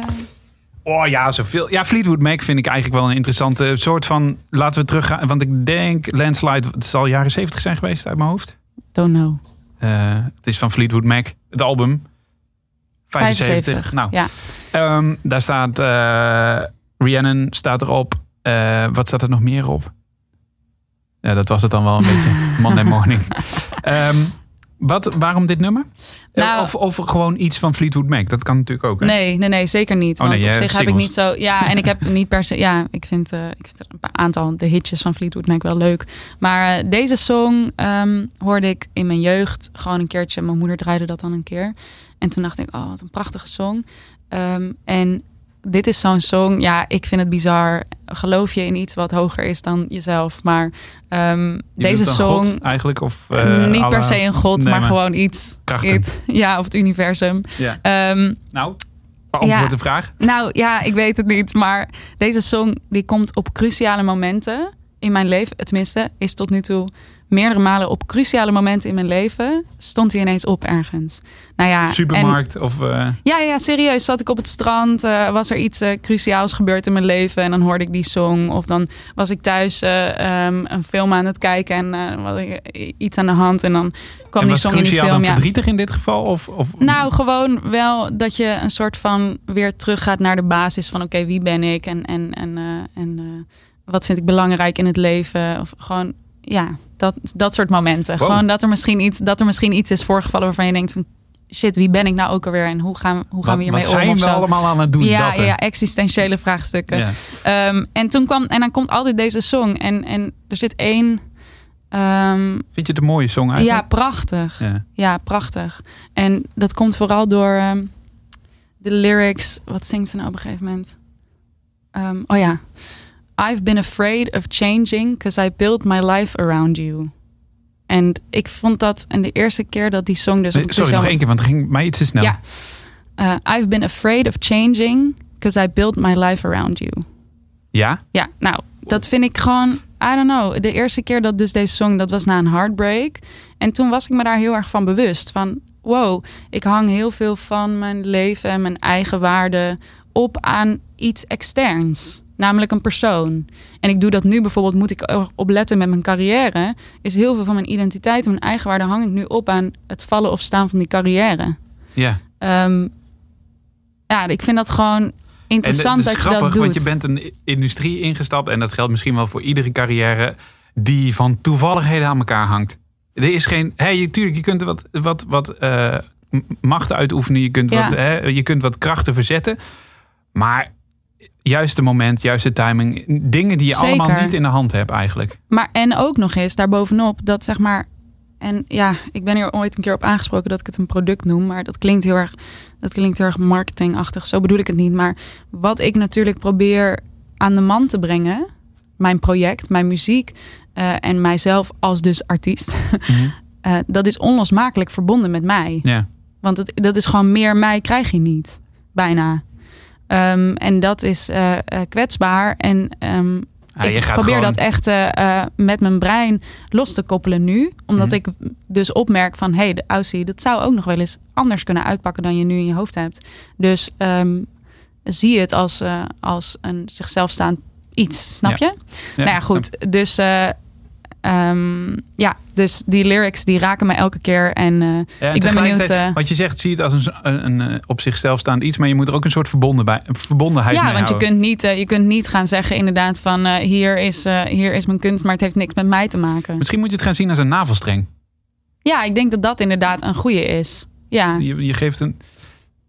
Oh ja, zoveel. Ja, Fleetwood Mac vind ik eigenlijk wel een interessante soort van... Laten we teruggaan, want ik denk Landslide... Het zal jaren 70 zijn geweest uit mijn hoofd. don't know. Eh, het is van Fleetwood Mac, het album. 75. 75. Nou, Ja. ehm, daar staat eh Rhiannon staat erop. Eh, wat staat er nog meer op? Ja, dat was het dan wel een beetje. Monday morning. Ehm, wat, waarom dit nummer? Eh, Nou- of, of gewoon iets van Fleetwood Mac. Dat kan natuurlijk ook. Hè? Nee, nee, nee, zeker niet. Oh, nee, Want op zich heb ik niet zo. Ja, en ik heb niet per se. Ja, ik vind, ik vind een aantal de hitjes van Fleetwood Mac wel leuk. Maar deze song ehm, hoorde ik in mijn jeugd gewoon een keertje. Mijn moeder draaide dat dan een keer. En toen dacht ik, oh, wat een prachtige song. Ehm, en dit is zo'n song. Ja, ik vind het bizar. Geloof je in iets wat hoger is dan jezelf? Maar ehm, Je deze song. God eigenlijk? Of, eh, niet per se een god, maar, gewoon iets. iets. Ja, of het universum. Ja. Ehm, Nou, beantwoord Ja. de vraag. nou ja, ik weet het niet. Maar deze song die komt op cruciale momenten in mijn leven. Tenminste, is tot nu toe meerdere malen op cruciale momenten in mijn leven. Stond hij ineens op ergens. Nou ja, en- Supermarkt of... eh, ja, ja, serieus. Zat ik op het strand, eh, was er iets eh, cruciaals gebeurd in mijn leven en dan hoorde ik die song. Of dan was ik thuis eh, ehm, een film aan het kijken en was ik iets aan de hand en dan kwam en die was song in die film. dan Ja. verdrietig in dit geval? Of, of, Nou, gewoon wel dat je een soort van weer teruggaat naar de basis van oké, wie ben ik en, en, en, en wat vind ik belangrijk in het leven? Of gewoon, ja, dat, dat soort momenten. Wow. Gewoon dat er, misschien iets, dat er misschien iets is voorgevallen waarvan je denkt van shit, wie ben ik nou ook alweer en hoe gaan, hoe gaan wat, we hiermee wat om? zijn of we allemaal aan het doen? ja, dat, ja, ja, existentiële vraagstukken. Ja. Ehm, en toen kwam, en dan komt altijd deze song en, en er zit één, ehm, Vind je het een mooie song ja, eigenlijk? prachtig. Ja. Ja, prachtig. En dat komt vooral door ehm, de lyrics. Wat zingt ze nou op een gegeven moment? Oh ja. I've been afraid of changing because I built my life around you. En ik vond dat, en de eerste keer dat die song dus... Nee, Sorry, nog één keer, want het ging mij iets te snel. Ja. Eh, I've been afraid of changing because I built my life around you. Ja? Ja, nou, dat vind ik gewoon, I don't know. De eerste keer dat dus deze song, dat was na een heartbreak. En toen was ik me daar heel erg van bewust. Van, wow, ik hang heel veel van mijn leven en mijn eigen waarde op aan iets externs. Namelijk een persoon. En ik doe dat nu bijvoorbeeld, moet ik op letten met mijn carrière. Is heel veel van mijn identiteit en mijn eigen waarde hang ik nu op aan het vallen of staan van die carrière. Ja. Ehm, ja, ik vind dat gewoon En interessant het is dat je grappig, dat doet. want je bent een industrie ingestapt. En dat geldt misschien wel voor iedere carrière. Die van toevalligheden aan elkaar hangt. Er is geen... Hé, je, tuurlijk, je kunt wat, wat, wat eh, macht uitoefenen. Je kunt, Ja. wat, hè, je kunt wat krachten verzetten. Maar juiste moment, juiste timing. Dingen die je Zeker. allemaal niet in de hand hebt eigenlijk. Maar en ook nog eens daarbovenop dat zeg maar. En ja, ik ben hier ooit een keer op aangesproken dat ik het een product noem. Maar dat klinkt heel erg, dat klinkt heel erg marketingachtig. Zo bedoel ik het niet. Maar wat ik natuurlijk probeer aan de man te brengen. Mijn project, mijn muziek eh, en mijzelf als dus artiest. eh, dat is onlosmakelijk verbonden met mij. Ja. Want het, dat is gewoon meer mij krijg je niet. Bijna. Ehm, en dat is eh, eh, kwetsbaar. En ehm, Ja, je ik probeer gewoon- dat echt eh, met mijn brein los te koppelen nu. Omdat Mhm. ik dus opmerk van... hé, hey, de Aussie, dat zou ook nog wel eens anders kunnen uitpakken... dan je nu in je hoofd hebt. Dus ehm, zie het als, als een zichzelf staand iets, snap Ja. je? nou ja, goed. Dus, eh, ehm, ja, dus die lyrics die raken me elke keer. En Ja, en ik ben benieuwd... Wat je zegt, zie het als een, een, een, eh, op zichzelf staand iets. Maar je moet er ook een soort verbonden bij, een verbondenheid Ja, mee want je kunt, niet, je kunt niet gaan zeggen inderdaad van... hier, is, hier is mijn kunst, maar het heeft niks met mij te maken. Misschien moet je het gaan zien als een navelstreng. Ja, ik denk dat dat inderdaad een goede is. Ja, Je, je geeft een.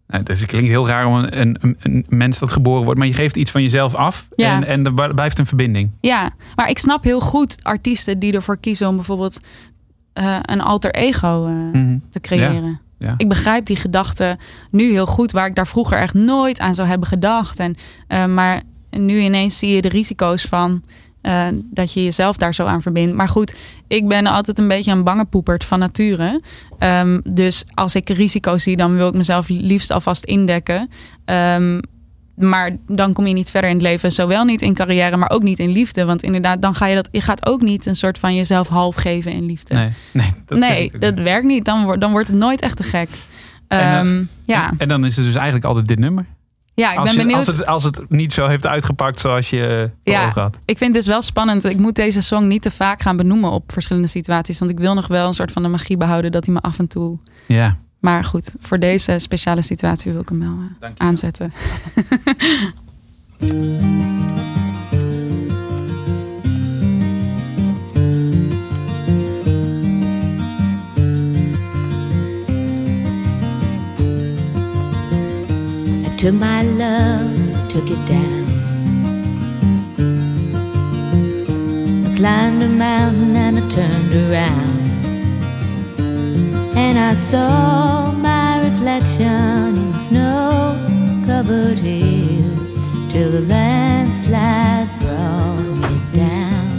Nou, dat klinkt heel raar om een, een, een- mens dat geboren wordt, maar je geeft iets van jezelf af Ja. en, en er blijft een verbinding. ja, maar ik snap heel goed artiesten die ervoor kiezen om bijvoorbeeld eh, een alter ego eh, Mhm. te creëren. Ja. Ik begrijp die gedachte nu heel goed, waar ik daar vroeger echt nooit aan zou hebben gedacht. En, eh, maar nu ineens zie je de risico's van eh, dat je jezelf daar zo aan verbindt. Maar goed, ik ben altijd een beetje een bange poepert van nature. Ehm, dus als ik risico's zie, dan wil ik mezelf liefst alvast indekken. Ehm, maar dan kom je niet verder in het leven. Zowel niet in carrière, maar ook niet in liefde. Want inderdaad, dan ga je dat. Je gaat ook niet een soort van jezelf half geven in liefde. Nee, nee, dat nee, werkt dat niet. werkt niet. Dan, wordt- dan wordt het nooit echt te gek. En, eh, Ehm, ja. En, en dan is het dus eigenlijk altijd dit nummer. Ja, ik als, ben je- benieuwd. als, het, als het niet zo heeft uitgepakt zoals je eh, Ja. ogen had. Ik vind het dus wel spannend. Ik moet deze song niet te vaak gaan benoemen op verschillende situaties. Want ik wil nog wel een soort van de magie behouden dat hij me af en toe. Ja. Maar goed, voor deze speciale situatie wil ik hem wel eh, aanzetten. took my love, took it down. I climbed a mountain and I turned around. And I saw my reflection in snow covered hills till the landslide brought me down.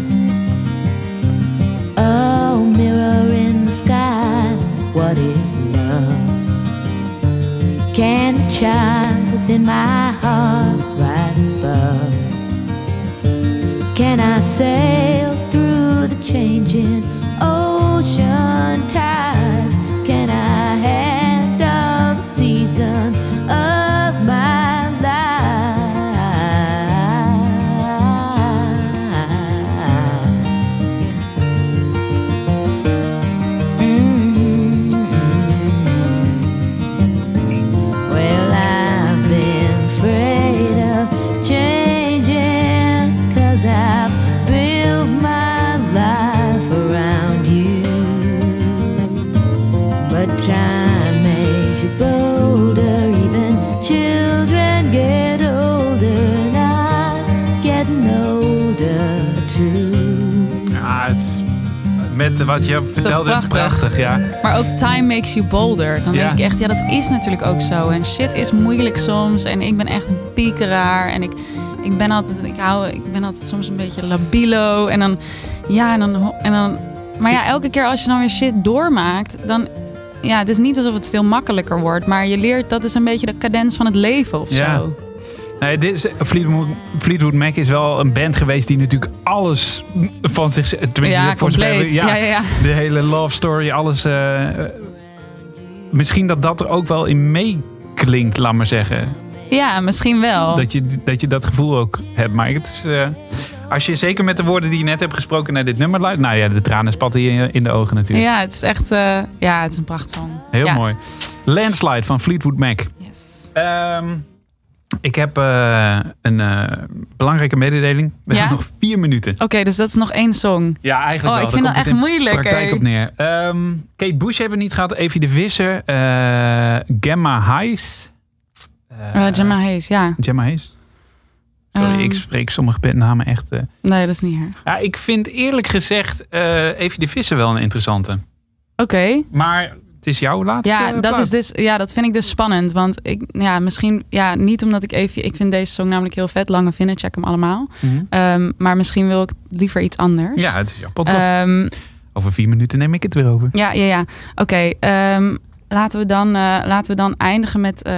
Oh, mirror in the sky, what is? Can the child within my heart rise above? Can I sail through the changing ocean wat je vertelde, prachtig? prachtig. ja. Maar ook time makes you bolder. Dan Ja. denk ik echt, ja, dat is natuurlijk ook zo. En shit is moeilijk soms. En ik ben echt een piekeraar. En ik, ik ben altijd, ik hou, ik ben altijd soms een beetje labilo. En dan, ja, en dan, en dan. Maar ja, elke keer als je dan weer shit doormaakt, dan. Ja, het is niet alsof het veel makkelijker wordt. Maar je leert, dat is een beetje de cadens van het leven of Ja. zo. Nee, dit is, Fleetwood, Fleetwood Mac is wel een band geweest die natuurlijk alles van zich... Tenminste, Ja, voor zover. Ja, ja, ja. De hele love story, alles... eh, misschien dat dat er ook wel in meeklinkt, laat maar zeggen. Ja, misschien wel. Dat, je, dat je dat gevoel ook hebt. Maar het is, eh, als je zeker met de woorden die je net hebt gesproken naar dit nummer luistert... Nou ja, de tranen spatten je in de ogen natuurlijk. Ja, het is echt, eh, ja, het is een prachtsong. Heel Ja. mooi. Landslide van Fleetwood Mac. Yes. Ehm, ik heb eh, een eh, belangrijke mededeling. We Ja? hebben nog vier minuten. Oké, dus dat is nog één song. Ja, eigenlijk Oh, wel. ik vind dat echt moeilijk. praktijk op neer. Ehm, Kate Bush hebben we niet gehad. Evie de Visser. eh, Gemma Hayes. Eh, Gemma Hayes, ja. Gemma Hayes. Sorry, Ehm, ik spreek sommige bandnamen echt... Nee, dat is niet erg. Ja, ik vind eerlijk gezegd Evie de Visser wel een interessante. Oké. Maar het is jouw laatste Ja, eh, dat plaat. is dus, ja, dat vind ik dus spannend. Want ik, ja, misschien, ja, niet omdat ik even, ik vind deze song namelijk heel vet. Lange vinden, check hem allemaal. Mhm. Ehm, maar misschien wil ik liever iets anders. Ja, het is jouw podcast. Ehm, Over vier minuten neem ik het weer over. ja, ja, ja. Oké, ehm, laten, we dan, eh, laten we dan eindigen met. eh,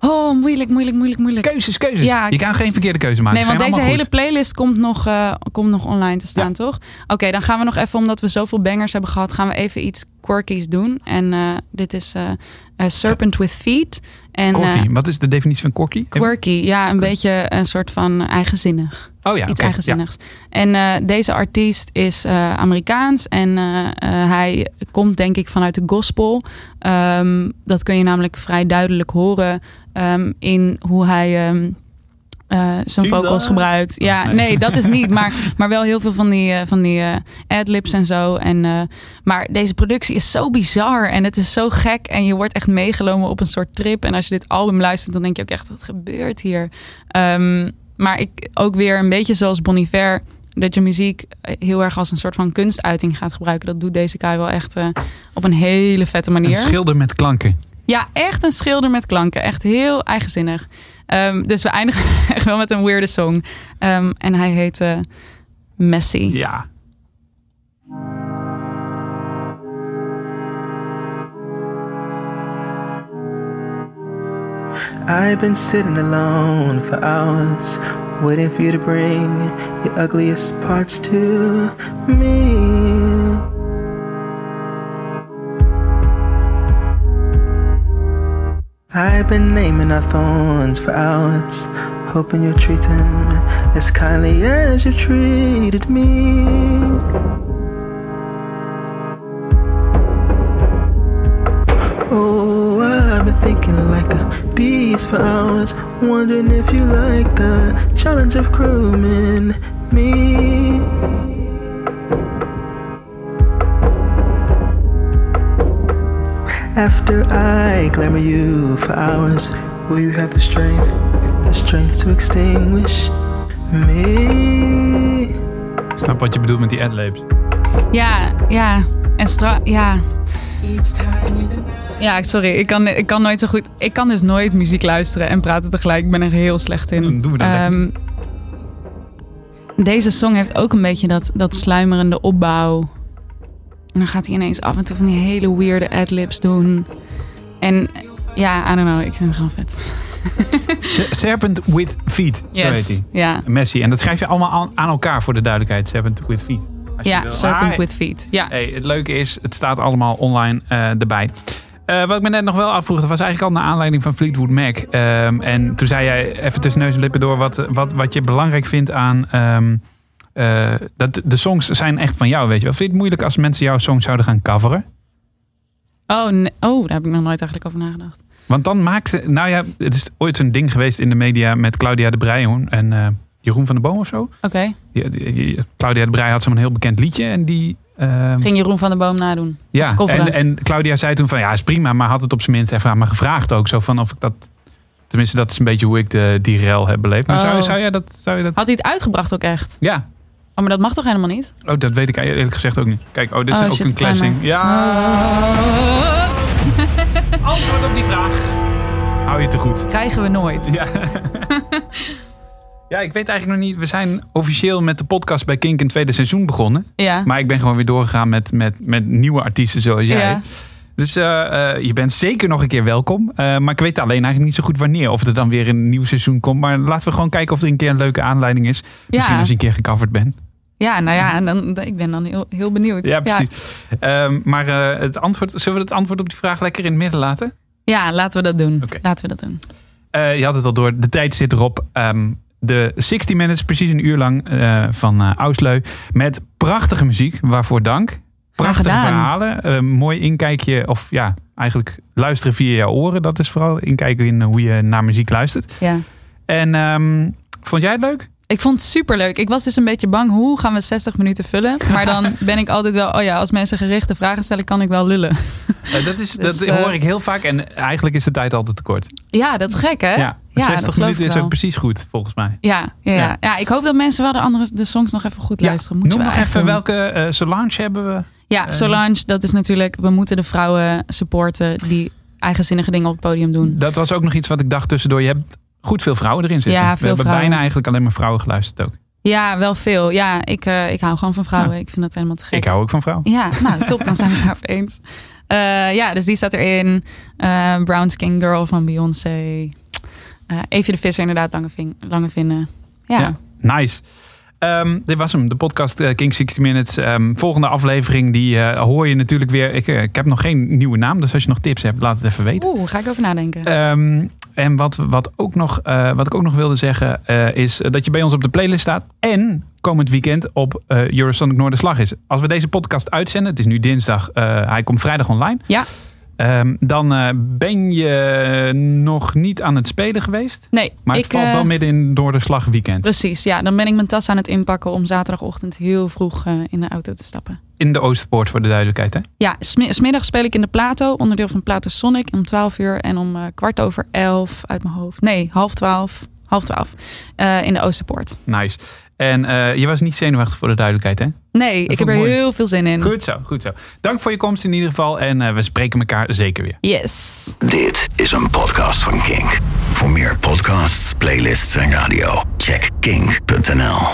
oh, moeilijk, moeilijk, moeilijk, moeilijk. Keuzes, keuzes. Ja, je kan geen verkeerde keuze maken. Nee, want deze hele goed. playlist komt nog, eh, komt nog online te staan, Ja. toch? Oké, dan gaan we nog even, omdat we zoveel bangers hebben gehad, gaan we even iets quirkies doen. En eh, dit is eh, Serpent with Feet. En, Corky. Wat is de definitie van corky? Quirky, ja, een beetje een soort van eigenzinnig. Oh ja, Iets eigenzinnigs. En eh, deze artiest is eh, Amerikaans en eh, eh, hij komt denk ik vanuit de gospel. Ehm, dat kun je namelijk vrij duidelijk horen ehm, in hoe hij ehm, eh, zijn vocals gebruikt. Ja, nee. nee, dat is niet. Maar, maar wel heel veel van die, eh, van die adlibs en zo. En, eh, maar deze productie is zo bizar en het is zo gek. En je wordt echt meegenomen op een soort trip. En als je dit album luistert, dan denk je ook echt, wat gebeurt hier? Ehm, maar ik ook weer een beetje zoals Bon Iver... dat je muziek heel erg als een soort van kunstuiting gaat gebruiken. Dat doet deze guy wel echt eh, op een hele vette ja. Een manier. schilder met klanken. Ja, echt een schilder met klanken. Echt heel eigenzinnig. Ehm, dus we eindigen echt wel met een weirde song. Ehm, en hij heet eh, Messy. Ja. I've been sitting alone for hours, waiting for you to bring your ugliest parts to me. I've been naming our thorns for hours, hoping you'll treat them as kindly as you treated me. Been thinking like a beast for hours, wondering if you like the challenge of grooming me. After I glamour you for hours, Will you have the strength, the strength to extinguish me? Ik snap wat je bedoelt met die adlibs. Ja, ja. En stra... Ja. Each time you deny. Ja, sorry. Ik kan, ik kan nooit zo goed... Ik kan dus nooit muziek luisteren en praten tegelijk. Ik ben er heel slecht in. Dan doen we dat Ehm, Deze song heeft ook een beetje dat, dat sluimerende opbouw. En dan gaat hij ineens af en toe van die hele weirde adlibs doen. En ja, I don't know. Ik vind het gewoon vet. Se- Serpent with Feet, zo heet hij. Ja, Messi. En dat schrijf je allemaal aan, aan elkaar voor de duidelijkheid. Serpent with Feet. Als ja. Serpent with Feet. Ja. Hey, het leuke is, het staat allemaal online eh, erbij. Eh, wat ik me net nog wel afvroeg, dat was eigenlijk al naar aanleiding van Fleetwood Mac. Ehm, en toen zei jij even tussen neus en lippen door wat, wat, wat je belangrijk vindt aan... ehm, eh, dat de songs zijn echt van jou, weet je wel. Vind je het moeilijk als mensen jouw songs zouden gaan coveren? Oh, nee. oh, daar heb ik nog nooit eigenlijk over nagedacht. Want dan maakt ze... Nou ja, het is ooit zo'n ding geweest in de media met Claudia de Breij en eh, Jeroen van der Boom of zo. Oké. Claudia de Breij had zo'n heel bekend liedje en die... ehm, Ging Jeroen van der Boom nadoen. Ja, en, en Claudia zei toen van ja, is prima, maar had het op zijn minst even aan me gevraagd ook. Zo van of ik dat. Tenminste, dat is een beetje hoe ik de, die rel heb beleefd. Maar zou, Oh. zou jij dat. Zou je dat Had hij het uitgebracht ook echt? ja, Oh, maar dat mag toch helemaal niet? oh, dat weet ik eerlijk gezegd ook niet. Kijk, oh, dit is Oh, ook shit, een classing. Ja. Antwoord op die vraag. Hou je te goed. Krijgen we nooit. Ja. ja, ik weet eigenlijk nog niet. We zijn officieel met de podcast bij Kink een tweede seizoen begonnen. Ja. Maar ik ben gewoon weer doorgegaan met, met, met nieuwe artiesten zoals jij. Ja. Dus eh, eh, je bent zeker nog een keer welkom. Eh, maar ik weet alleen eigenlijk niet zo goed wanneer. Of er dan weer een nieuw seizoen komt. Maar laten we gewoon kijken of er een keer een leuke aanleiding is. Misschien Ja. als je een keer gecoverd bent. Ja, nou ja, en dan, ik ben dan heel, heel benieuwd. Ja, precies. Ehm, maar het antwoord, zullen we het antwoord op die vraag lekker in het midden laten? Ja, laten we dat doen. Laten we dat doen. Je had het al door, de tijd zit erop. Ehm, de 60 minutes, precies een uur lang, eh, van eh Ausleu. Met prachtige muziek, waarvoor dank. Prachtige verhalen. eh, mooi inkijkje, of ja, eigenlijk luisteren via jouw oren. Dat is vooral inkijken in hoe je naar muziek luistert. Ja. En ehm, vond jij het leuk? Ik vond het super leuk. Ik was dus een beetje bang, hoe gaan we 60 minuten vullen? Maar dan ben ik altijd wel, oh ja, als mensen gerichte vragen stellen, kan ik wel lullen. Eh, dat is, Dus, dat eh, hoor ik heel vaak en eigenlijk is de tijd altijd te kort. Ja, dat is gek, hè? Ja, dat 60 geloof minuten is wel. ook precies goed, volgens mij. Ja, ja, ja. Ik hoop dat mensen wel de andere de songs nog even goed luisteren. Moet Noem je nog even doen. welke eh Solange hebben we. Ja, Solange, dat is natuurlijk, we moeten de vrouwen supporten die eigenzinnige dingen op het podium doen. Dat was ook nog iets wat ik dacht tussendoor. Je hebt goed veel vrouwen erin zitten. Ja, we hebben vrouwen. bijna eigenlijk alleen maar vrouwen geluisterd ook. Ja, wel veel. Ja, ik, eh, ik hou gewoon van vrouwen. Ik vind dat helemaal te gek. Ik hou ook van vrouwen. Ja, nou top, dan zijn we het daarover eens. Eh, ja, dus die staat erin. Eh, Brown Skin Girl van Beyoncé. Evie de Visser inderdaad, lange, ving, lange vinden. Ja. Ja. Nice. Ehm, dit was hem, de podcast King 60 Minutes. Ehm, volgende aflevering, die hoor je natuurlijk weer. Ik, ik heb nog geen nieuwe naam, dus als je nog tips hebt, laat het even weten. Oeh, ga ik over nadenken. Ehm, en wat, wat, ook nog, eh, wat ik ook nog wilde zeggen, eh, is dat je bij ons op de playlist staat. En komend weekend op eh Eurosonic Noorderslag is. Als we deze podcast uitzenden, het is nu dinsdag, hij komt vrijdag online. Ja. Ehm, dan eh, ben je nog niet aan het spelen geweest. Nee, Maar ik, het valt eh, wel midden in door de slag weekend. Precies, ja. Dan ben ik mijn tas aan het inpakken om zaterdagochtend heel vroeg eh, in de auto te stappen. In de Oosterpoort voor de duidelijkheid. Hè? Ja, smi- smiddag speel ik in de Plato, onderdeel van Plato Sonic, om 12 uur. En om eh, kwart over 11 uit mijn hoofd. Nee, half 12. Half 12. eh, in de Oosterpoort. Nice. En eh, je was niet zenuwachtig voor de duidelijkheid, hè? Nee, ik heb er mooi. heel veel zin in. Goed zo, goed zo. Dank voor je komst in ieder geval. En eh, we spreken elkaar zeker weer. Yes. Dit is een podcast van Kink. Voor meer podcasts, playlists en radio, check kink.nl.